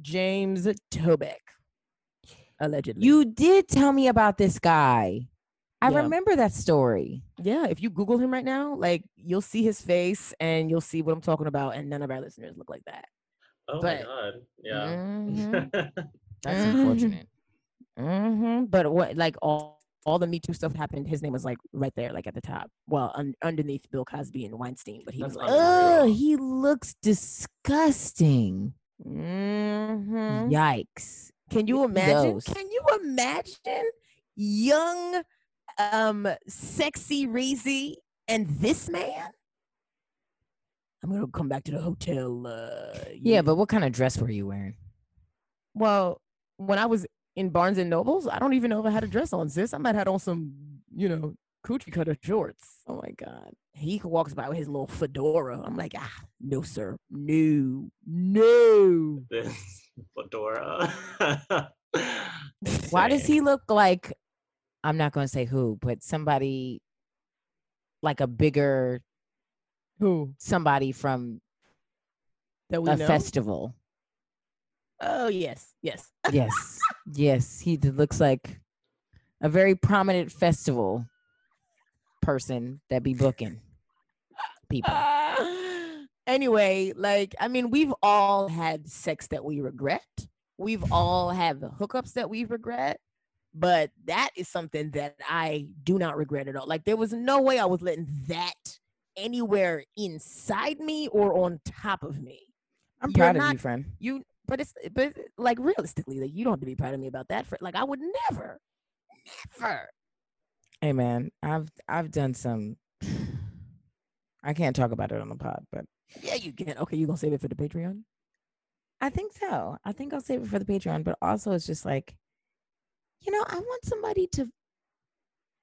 James Toback, allegedly. You did tell me about this guy. I Yeah. remember that story. yeah, if you Google him right now, like you'll see his face and you'll see what I'm talking about, and none of our listeners look like that. Oh But- my god. Yeah. Mhm, That's Mhm. unfortunate. mhm. But what, like all, all the Me Too stuff happened. His name was like right there, like at the top. Well, un- underneath Bill Cosby and Weinstein, but he That's was like. Oh, he looks disgusting. Mhm. Yikes. Can you imagine? does. Can you imagine young, um, sexy Reezy and this man? I'm gonna come back to the hotel. Uh, Yeah, you- but what kind of dress were you wearing? well, when I was in Barnes and Nobles, I don't even know if I had a dress on, sis. I might have had on some, you know, coochie cutter shorts. Oh my god. He walks by with his little fedora. I'm like, ah, no, sir, no, no. This fedora. Why does he look like I'm not going to say who, but somebody like a bigger Who somebody from that we a know? festival. Oh yes, yes. Yes. yes, he looks like a very prominent festival person that be booking people. Ah. anyway, like I mean, we've all had sex that we regret. We've all had hookups that we regret. But that is something that I do not regret at all. Like there was no way I was letting that anywhere inside me or on top of me. I'm You're proud of you, friend. You but it's but like realistically, like you don't have to be proud of me about that. For like I would never, never. Hey man, I've I've done some. I can't talk about it on the pod, but Yeah, you can. Okay, you gonna save it for the Patreon? I think so. I think I'll save it for the Patreon, but also it's just like, you know, I want somebody to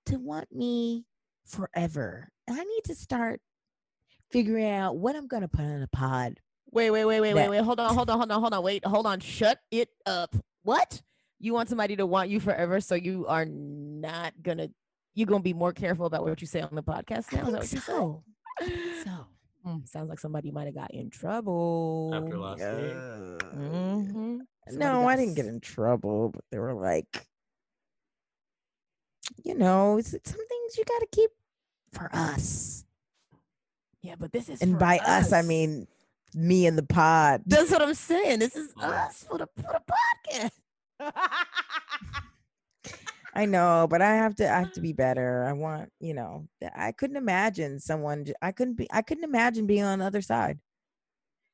to want me forever. And I need to start figuring out what I'm gonna put on a pod. Wait, wait, wait, wait, wait, wait. Hold on, hold on, hold on, hold on. Wait, hold on. Shut it up. What? You want somebody to want you forever, so you are not gonna. You're gonna be more careful about what you say on the podcast now. I think what you're so. So Mm, sounds like somebody might have got in trouble. After last week. hmm no, I didn't get in trouble, but they were like, you know, it's, it's some things you gotta keep for us. Yeah, but this is And for by us, I mean me and the pod. that's what I'm saying. This is us for the for the podcast. I know, but I have to I have to mm-hmm. be better. I want, you know, I couldn't imagine someone I couldn't be I couldn't imagine being on the other side.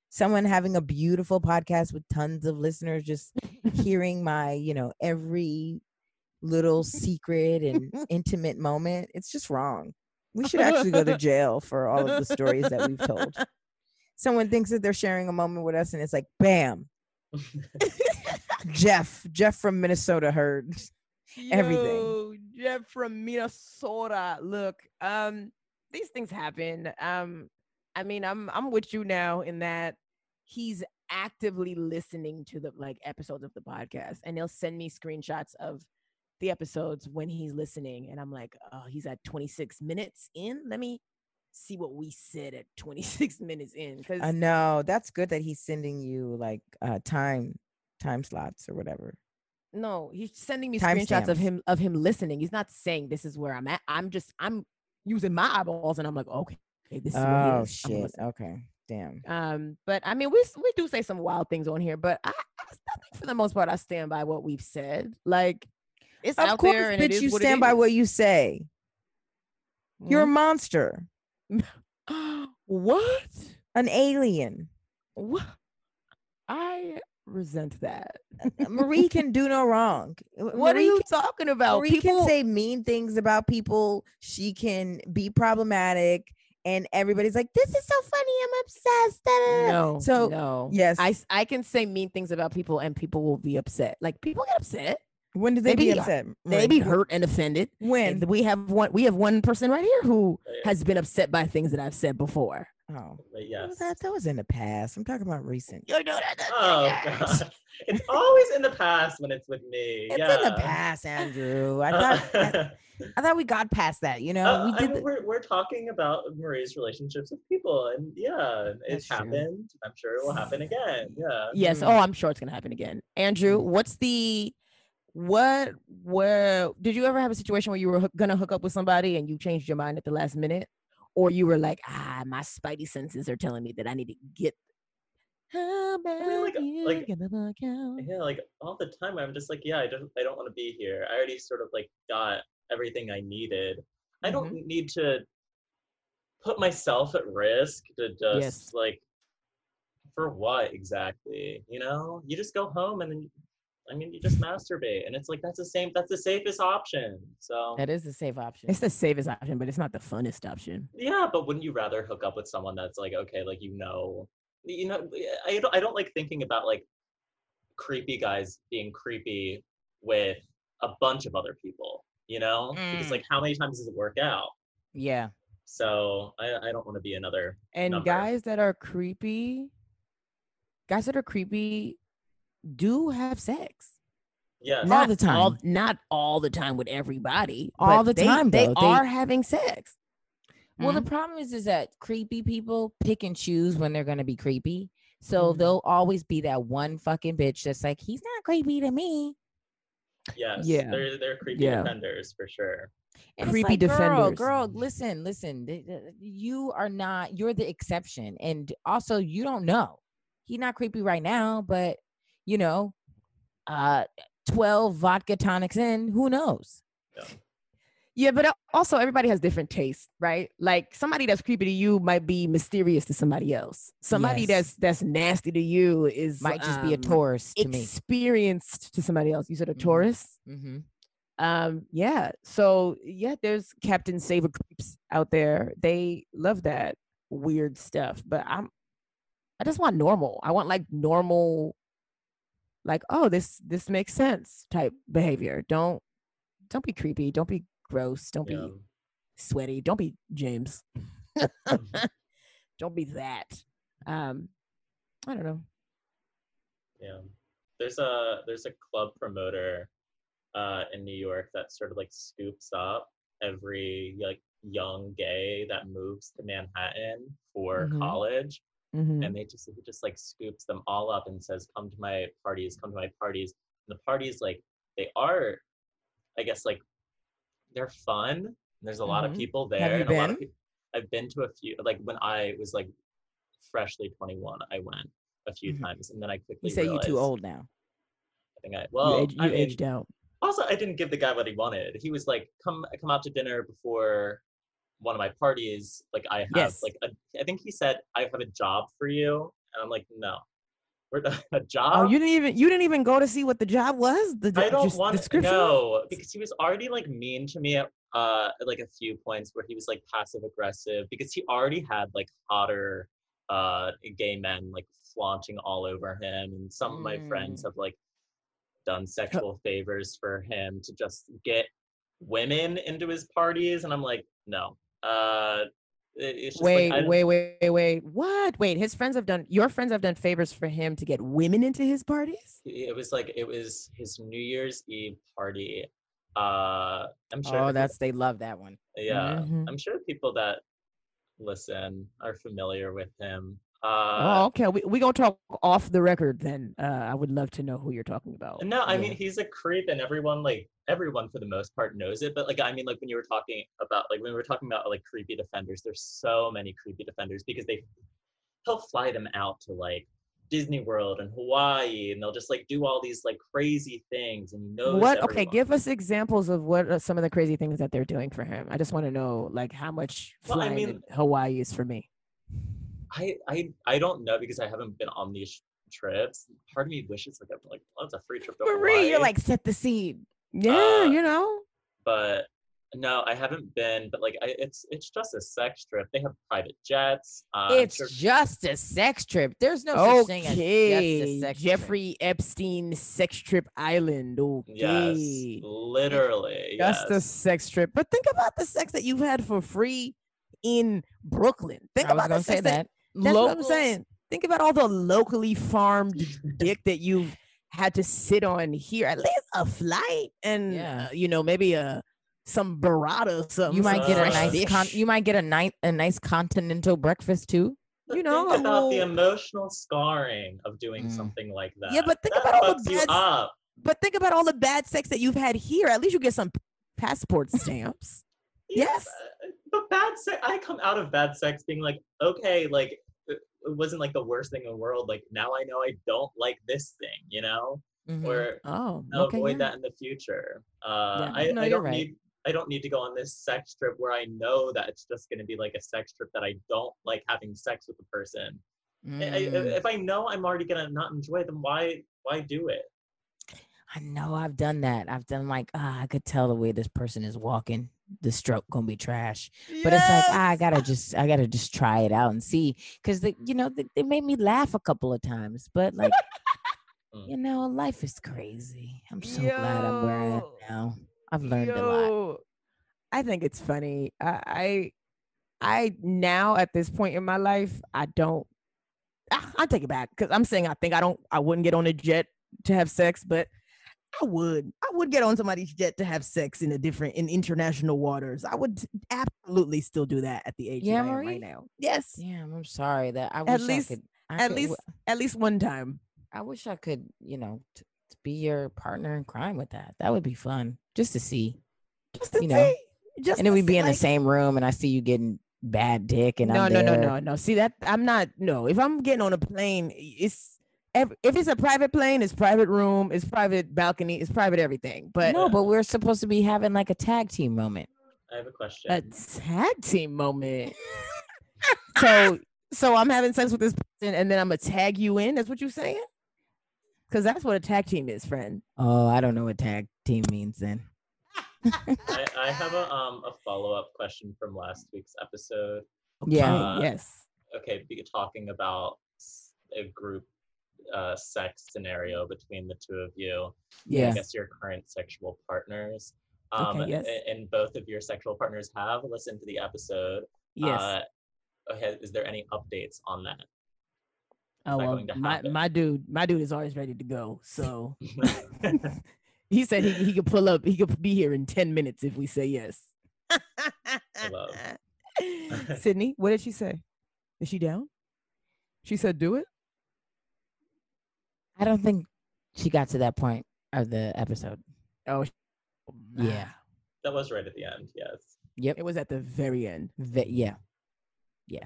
Someone having a beautiful podcast with tons of listeners just hearing my, you know, every little secret and intimate moment. It's just wrong. We should actually go to jail for all of the stories that we've told. Someone thinks that they're sharing a moment with us and it's like bam, Jeff, Jeff from Minnesota heard. Everything. Jeff from Minnesota. Look, um, these things happen. Um, I mean, I'm I'm with you now in that he's actively listening to the like episodes of the podcast, and he'll send me screenshots of the episodes when he's listening, and I'm like, oh, he's at 26 minutes in. Let me see what we said at 26 minutes in, because I know that's good that he's sending you like uh time time slots or whatever. No, he's sending me screenshots of him of him listening. He's not saying this is where I'm at. I'm just I'm using my eyeballs and I'm like, okay, this is Oh is. Shit. Okay. Damn. Um, but I mean, we we do say some wild things on here, but I, I, think for the most part, I stand by what we've said. Like it's Of out course, there, and bitch, you stand by what you say. You're a monster, what? an alien. What? I resent that. Marie can do no wrong. Uh, What are you can- talking about? Marie can say mean things about people. She can be problematic, and everybody's like, "This is so funny. I'm obsessed." da, da, da." no. So no. yes, I, I can say mean things about people and people will be upset. Like people get upset. when did they they be be- upset? They be hurt and offended. When? And we have one we have one person right here who has been upset by things that I've said before. Oh, But yes. that that was in the past. I'm talking about recent. You know that. Oh god. It's always in the past when it's with me. It's yeah. in the past, Andrew. I thought I, I thought we got past that. You know, Uh, we I did. mean, the- we're, we're talking about Marie's relationships with people, and yeah, it That's true. happened. I'm sure it will happen again. Yeah. Yes. Mm. Oh, I'm sure it's gonna happen again. Andrew, what's the what where did you ever have a situation where you were hook- gonna hook up with somebody and you changed your mind at the last minute? Or you were like, ah, my spidey senses are telling me that I need to get how about like, you like- get the fuck out? Yeah, like all the time, I'm just like, yeah, I don't, I don't want to be here. I already sort of like got everything I needed. I don't Mm-hmm. need to put myself at risk to just Yes. like, for what exactly? You know, you just go home and then, I mean, you just masturbate, and it's like that's the same. That's the safest option. So that is the safe option. It's the safest option, but it's not the funnest option. Yeah, but wouldn't you rather hook up with someone that's like okay, like you know, you know, I don't, I don't like thinking about like creepy guys being creepy with a bunch of other people, you know, because Mm. like how many times does it work out? yeah. So I, I don't want to be another. And number. guys that are creepy, guys that are creepy do have sex. Yeah, All Not the time. all- not all the time with everybody. All the they- time, They though. They- are having sex. Well, the Mhm. problem is, is that creepy people pick and choose when they're gonna be creepy. So Mhm. there'll always be that one fucking bitch that's like, he's not creepy to me. Yes. Yeah. They're they're creepy Yeah. offenders for sure. And creepy like, girl, defenders. girl, listen, listen. th- th- You are not. You're the exception, and also you don't know. He's not creepy right now, but you know, uh, twelve vodka tonics in, who knows? Yeah, but uh, also everybody has different tastes, right? Like somebody that's creepy to you might be mysterious to somebody else. Somebody Yes. that's that's nasty to you is Might just be a um, Taurus to me. experienced to somebody else. You said a Mhm. Taurus. Mm-hmm. Um, yeah. So yeah, there's Captain Saver creeps out there. They love that weird stuff. But I'm I just want normal. I want like normal, like, oh, this this makes sense type behavior. Don't don't be creepy. Don't be gross. Don't Yeah. be sweaty. Don't be James. don't be that. Um, I don't know. Yeah. There's a there's a club promoter uh in New York that sort of like scoops up every like young gay that moves to Manhattan for Mhm. college Mhm. and they just he just like scoops them all up and says come to my parties come to my parties and the parties like they are i guess like they're fun and there's a lot of Mhm. people there Have you and a lot of been? people i've been to a few like when i was like freshly 21 i went a few Mhm. times and then i quickly You say you're too old now. i think i you, well age- you I mean, aged out. also i didn't give the guy what he wanted he was like come come out to dinner before one of my parties like i have Yes. like a, i think he said i have a job for you and i'm like no we're a job Oh, you didn't even you didn't even go to see what the job was. The i don't want to know because he was already like mean to me at uh at, like a few points where he was like passive aggressive because he already had like hotter uh gay men like flaunting all over him and some of my friends Mm. have like done sexual favors for him to just get women into his parties and i'm like no uh it's just Wait, like, wait, wait, wait, wait. What? Wait, his friends have done your friends have done favors for him to get women into his parties? it was like it was his new year's eve party uh i'm sure Oh, that's they love that one. yeah Mhm. i'm sure people that listen are familiar with him oh, uh okay. We we gonna talk off the record then. Uh, I would love to know who you're talking about. no i Yeah. mean he's a creep and everyone like everyone for the most part knows it but like i mean like when you were talking about like when we were talking about like creepy defenders there's so many creepy defenders because they he'll fly them out to like Disney World and Hawaii, and they'll just like do all these like crazy things. And he knows what? Okay, give us examples of what are some of the crazy things that they're doing for him. I just want to know like how much Well, I flying mean- Hawaii is for me. I I I don't know because I haven't been on these trips. Part of me wishes like I'm like, oh, it's a free trip to Marie, Hawaii. you're like set the scene. Yeah, Uh, you know. but no, I haven't been. But like, I, it's it's just a sex trip. They have private jets. Uh, it's sure- just a sex trip. There's no such thing as just a Okay, sex trip. Jeffrey Epstein sex trip island. Okay. yes, literally. Just a sex trip. But think about the sex that you've had for free in Brooklyn. Think I was about gonna the say sex that. That's what I'm saying. Think about all the locally farmed dick that you've had to sit on here. At least a flight and Yeah. uh, you know maybe a some burrata or something. You might some get a nice con- you might get a nice a nice continental breakfast too. You know, think a about the emotional scarring of doing Mm. something like that. Yeah, but think That about all the bad up. But think about all the bad sex that you've had here. At least you get some passport stamps. Yeah, Yes. but- But bad sex, I come out of bad sex being like, okay, like it wasn't like the worst thing in the world. Like now I know I don't like this thing, you know, Mhm. or Oh, I'll okay. avoid yeah. that in the future. Uh, Yeah. I, No, I don't right. need. I don't need to go on this sex trip where I know that it's just going to be like a sex trip that I don't like having sex with the person. I- I- Mm. if I know I'm already going to not enjoy them, why why do it? I know I've done that. I've done like ah, I could tell the way this person is walking. The stroke gonna be trash. But it's like ah, I gotta just I gotta just try it out and see because they you know they, they made me laugh a couple of times. But like Mm. you know life is crazy. I'm so glad I'm where I am now. I've learned a lot. I think it's funny. I, I, I now at this point in my life, I don't. I, I take it back because I'm saying I think I don't. I wouldn't get on a jet to have sex, but I would. I would get on somebody's jet to have sex in a different in international waters. I would absolutely still do that at the age Yeah, that I am Marie? right now. Yes, Damn, I'm sorry that I At wish least- I could. I at could- least at least one time. I wish I could, you know, t- to be your partner in crime with that. That would be fun, just to see. Just to You know. Just and then we'd be in the same room, and I see you getting bad dick, and no, I'm no, no, no, no. See that I'm not. No, if I'm getting on a plane, it's ev- if it's a private plane, it's private room, it's private balcony, it's private everything. But no, but we're supposed to be having like a tag team moment. I have a question. a tag team moment. so, so I'm having sex with this person, and then I'm gonna tag you in. That's what you're saying? Because that's what a tag team is, friend. Oh, I don't know what tag team means then. I, I have a um a follow up question from last week's episode. Yeah. Uh, yes. Okay, be talking about a group uh sex scenario between the two of you. Yeah. I guess your current sexual partners. Um, Okay, yes. a- and both of your sexual partners have listened to the episode. Yes. Uh, okay, is there any updates on that? oh that well, my my dude, my dude is always ready to go. So he said he he could pull up. He could be here in ten minutes if we say yes. Sydnee, what did she say? Is she down? She said, "Do it." I don't think she got to that point of the episode. Oh, Yeah. that was right at the end. Yes, Yep. It was at the very end. Ve- yeah.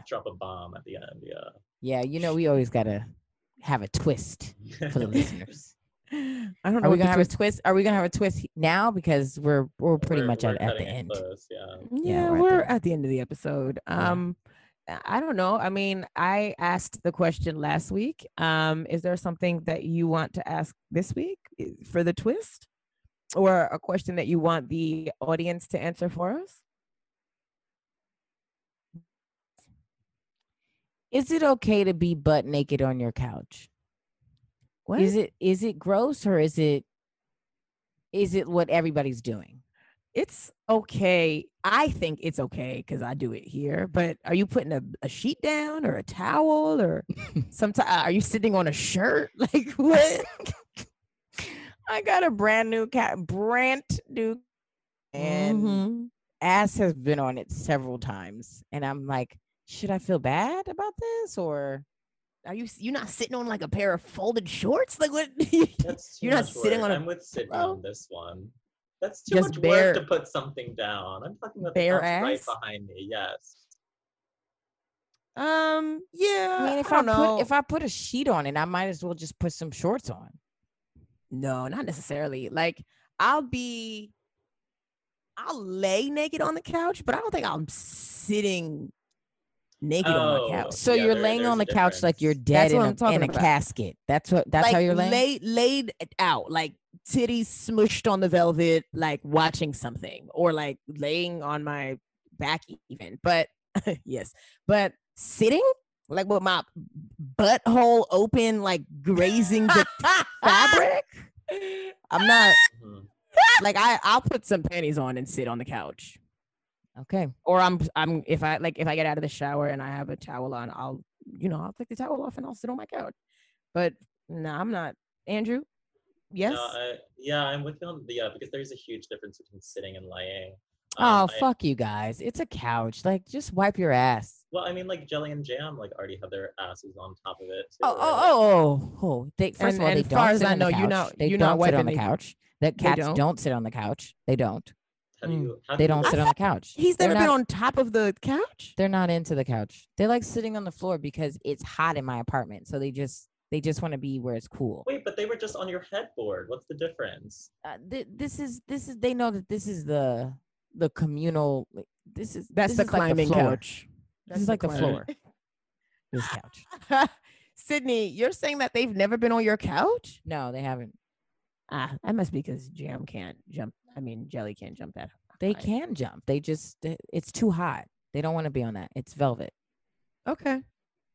drop a bomb at the end. Yeah. Yeah. You know, we always gotta have a twist for the listeners. I don't know. Are we gonna have a twist- twist? Are we gonna have a twist now? Because we're we're pretty We're- much we're at, at the end. close, yeah. Yeah, we're at we're the- at the end of the episode. Um, I- I don't know. I mean, I asked the question last week. Um, is there something that you want to ask this week for the twist, or a question that you want the audience to answer for us? Is it okay to be butt naked on your couch? What Is it is it gross or is it is it what everybody's doing? It's okay. I think it's okay because I do it here. But are you putting a, a sheet down or a towel or sometimes are you sitting on a shirt? Like what? I got a brand new cat, brand new, and Mhm. ass has been on it several times, and I'm like, should I feel bad about this or? Are you you not sitting on like a pair of folded shorts? Like what? That's You're not sitting work. on a I'm with Sydnee pillow? on this one. That's too Just much bare- work to put something down. I'm talking about bare the couch right behind me. Yes. um. Yeah. I mean, if I, don't know. put if I put a sheet on it, I might as well just put some shorts on. No, not necessarily. Like I'll be I'll lay naked on the couch, but I don't think I'm sitting naked on Oh, my couch. So Yeah, you're there- laying on a the couch like you're dead That's in what a, I'm in a about. casket. That's what that's how you're laying. lay, laid out, like titties smushed on the velvet, like watching something, or like laying on my back even. But yes, but sitting like with my butthole open, like grazing the fabric. I'm not Mhm. like I I'll put some panties on and sit on the couch. Okay. Or I'm I'm if I like if I get out of the shower and I have a towel on, I'll you know, I'll take the towel off and I'll sit on my couch. But no, I'm not. Andrew? Yes. No, I, yeah, I'm with you on the yeah because there's a huge difference between sitting and laying. Oh Um, I- fuck you guys! It's a couch. Like just wipe your ass. well, I mean, like Jelly and Jam, like already have their asses on top of it. Too, Oh right? oh oh oh! oh. They, first And- of all, and they far don't as sit I on the know, couch. you're not- they you're don't not sit on the couch. That cats don't? don't? sit on the couch. They don't. How do Mm. you? How They you don't sit on the couch. He's They're never been on top of the couch. They're not into the couch. They like sitting on the floor because it's hot in my apartment. So they just they just want to be where it's cool. Wait, but they were just on your headboard. What's the difference? Uh, th- this is this is they know that this is the the communal. like, This is That's this the is like climbing floor. couch. This is like the floor. This couch. Sydnee, you're saying that they've never been on your couch? No, they haven't. Ah, that must be because Jam can't jump. I mean, Jelly can't jump that. They can jump. They just it's too hot. They don't want to be on that. It's velvet. Okay.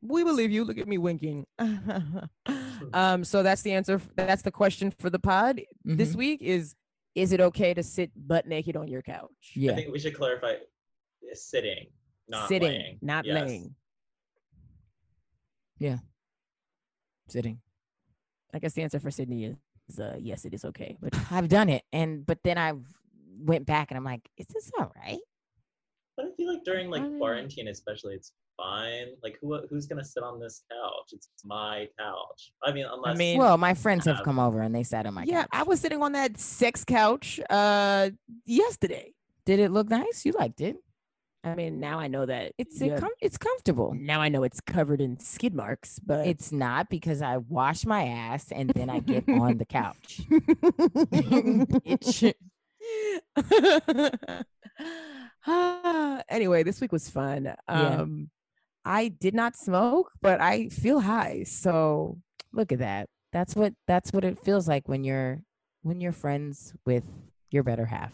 We believe you. Look at me winking. um, so that's the answer. That's the question for the pod this Mhm. week is is it okay to sit butt naked on your couch? Yeah. I think we should clarify uh, sitting, not Sitting, laying. not Yes. laying. Yeah. Sitting. I guess the answer for Sydnee is, is uh, yes, it is okay. But I've done it, and but then I went back and I'm like, is this all right? But I feel like during like I quarantine, especially, it's fine. Like who who's gonna sit on this couch? It's my couch. I mean, unless I mean- Well, my friends have have- come over and they sat on my couch yeah, couch. I was sitting on that sex couch uh yesterday. Did it look nice? You liked it. I mean, now I know that It's you have- com- it's comfortable. now I know it's covered in skid marks, but It's not because I wash my ass and then I get on the couch. Anyway, this week was fun. Um, I did not smoke, but I feel high. So Look at that. That's what that's what it feels like when you're when you're friends with your better half.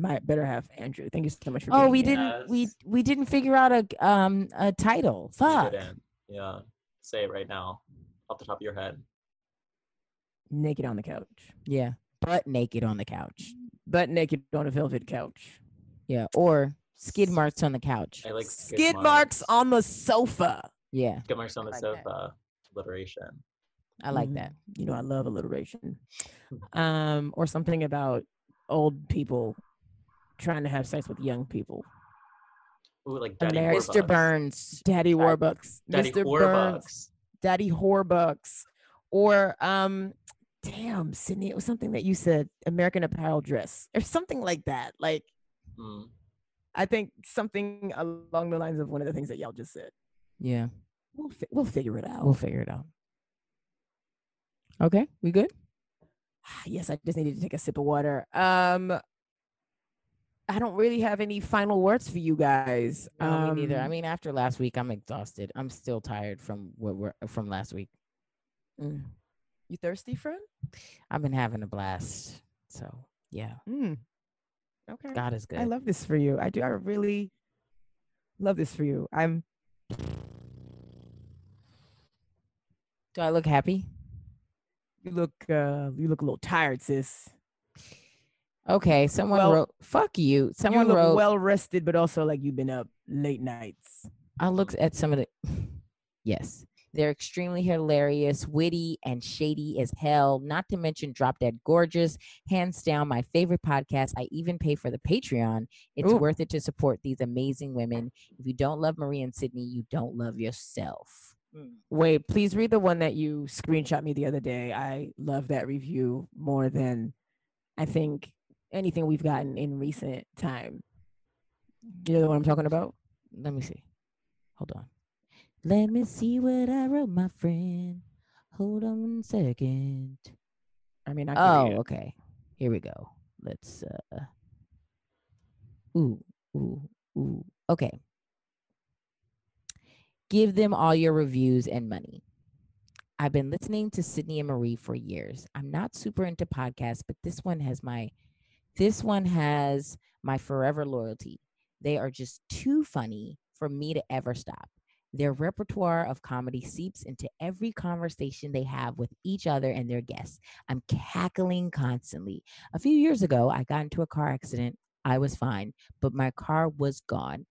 My better have Andrew. Thank you so much for. Oh, we here. didn't we Yes. we didn't figure out a um a title. Fuck. Yeah. Say it right now, off the top of your head. naked on the couch, Yeah. Butt naked on the couch. butt naked on a velvet couch, Yeah. Or skid marks on the couch. I like skid marks on the sofa. Yeah. Skid marks on the like that. sofa. Alliteration. I like Mhm. that. You know, I love alliteration. Um, or something about old people trying to have sex with young people. Ooh, like Daddy Ameri- Mr. Burns. Daddy Warbucks, Daddy Mr. Burns, Warbucks. Daddy Horbucks, or um, damn, Sydnee, it was something that you said, American Apparel dress, or something like that. Like Mm. I think something along the lines of one of the things that y'all just said. Yeah. We'll fi- we'll figure it out. We'll figure it out. Okay. We good? yes, I just needed to take a sip of water. Um, I don't really have any final words for you guys. No, me neither. I Um, mean, after last week, I'm exhausted. I'm still tired from what we're from last week. mm. you thirsty, friend? I've been having a blast. So yeah, Mm. Okay. God is good. I love this for you. I do. I really love this for you. I'm. Do I look happy? You look. Uh, you look a little tired, sis. Okay. Someone Well, wrote. Fuck you. Someone you look wrote. well rested, but also like you've been up late nights. I looked at some of the. yes, they're extremely hilarious, witty, and shady as hell. Not to mention Drop Dead Gorgeous, hands down my favorite podcast. I even pay for the Patreon. It's Ooh. worth it to support these amazing women. If you don't love Marie and Sydnee, you don't love yourself. Mm. Wait, please read the one that you screenshot me the other day. I love that review more than I think anything we've gotten in recent time. You know what I'm talking about? Let me see. Hold on. Let me see what I wrote, my friend. Hold on one second. I mean, I can Oh, okay. Here we go. Let's uh Ooh, ooh, ooh. Okay. Give them all your reviews and money. I've been listening to Sydnee and Marie for years. I'm not super into podcasts, but this one has my this one has my forever loyalty. They are just too funny for me to ever stop. Their repertoire of comedy seeps into every conversation they have with each other and their guests. I'm cackling constantly. A few years ago, I got into a car accident. I was fine, but my car was gone,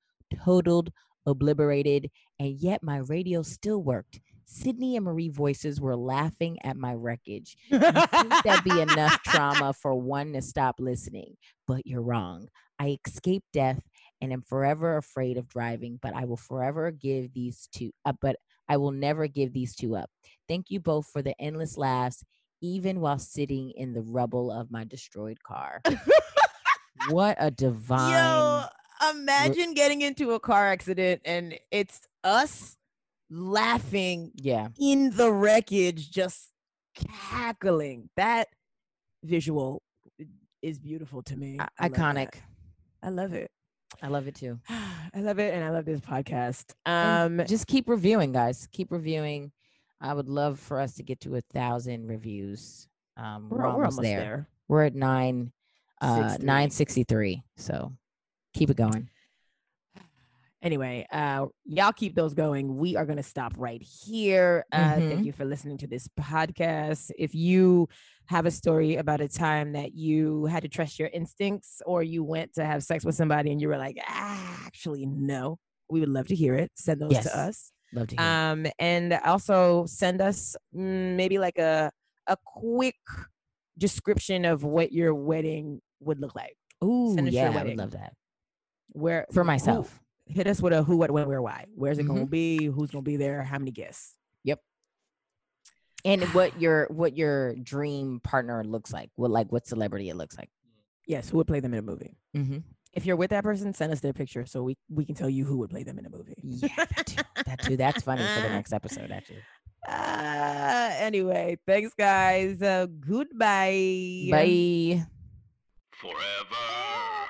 totaled, obliterated, and yet my radio still worked. Sydnee and Marie voices were laughing at my wreckage. You think that'd be enough trauma for one to stop listening, but you're wrong. I escaped death and am forever afraid of driving, but I will forever give these two up, but I will never give these two up. Thank you both for the endless laughs, even while sitting in the rubble of my destroyed car. what a divine. Yo, imagine getting into a car accident and it's us laughing yeah. in the wreckage, just cackling. That visual is beautiful to me. I- I love iconic. I love it. I love it too. I love it, and I love this podcast. And Um, just keep reviewing, guys. Keep reviewing. I would love for us to get to a thousand reviews. Um, we're, we're, almost, almost there. there. We're at nine, uh, nine sixty three. So keep it going. Anyway, uh, y'all keep those going. We are going to stop right here. Uh, Mhm. Thank you for listening to this podcast. If you have a story about a time that you had to trust your instincts or you went to have sex with somebody and you were like, ah, actually, no, we would love to hear it. Send those Yes. to us. Love to hear. it. Um, and also send us mm, maybe like a a quick description of what your wedding would look like. Ooh, send us your yeah, I would love that Where for myself. Hit us with a who, what, when, where, why. Where's it going to be? Who's going to be there? How many guests? Yep. And what your what your dream partner looks like. What like what celebrity it looks like. Yes, who would play them in a movie? Mm-hmm. If you're with that person, send us their picture so we we can tell you who would play them in a movie. Yeah, that too. That too. That's funny for the next episode, actually. Uh, anyway, thanks guys. Uh, goodbye. Bye. Forever Dog.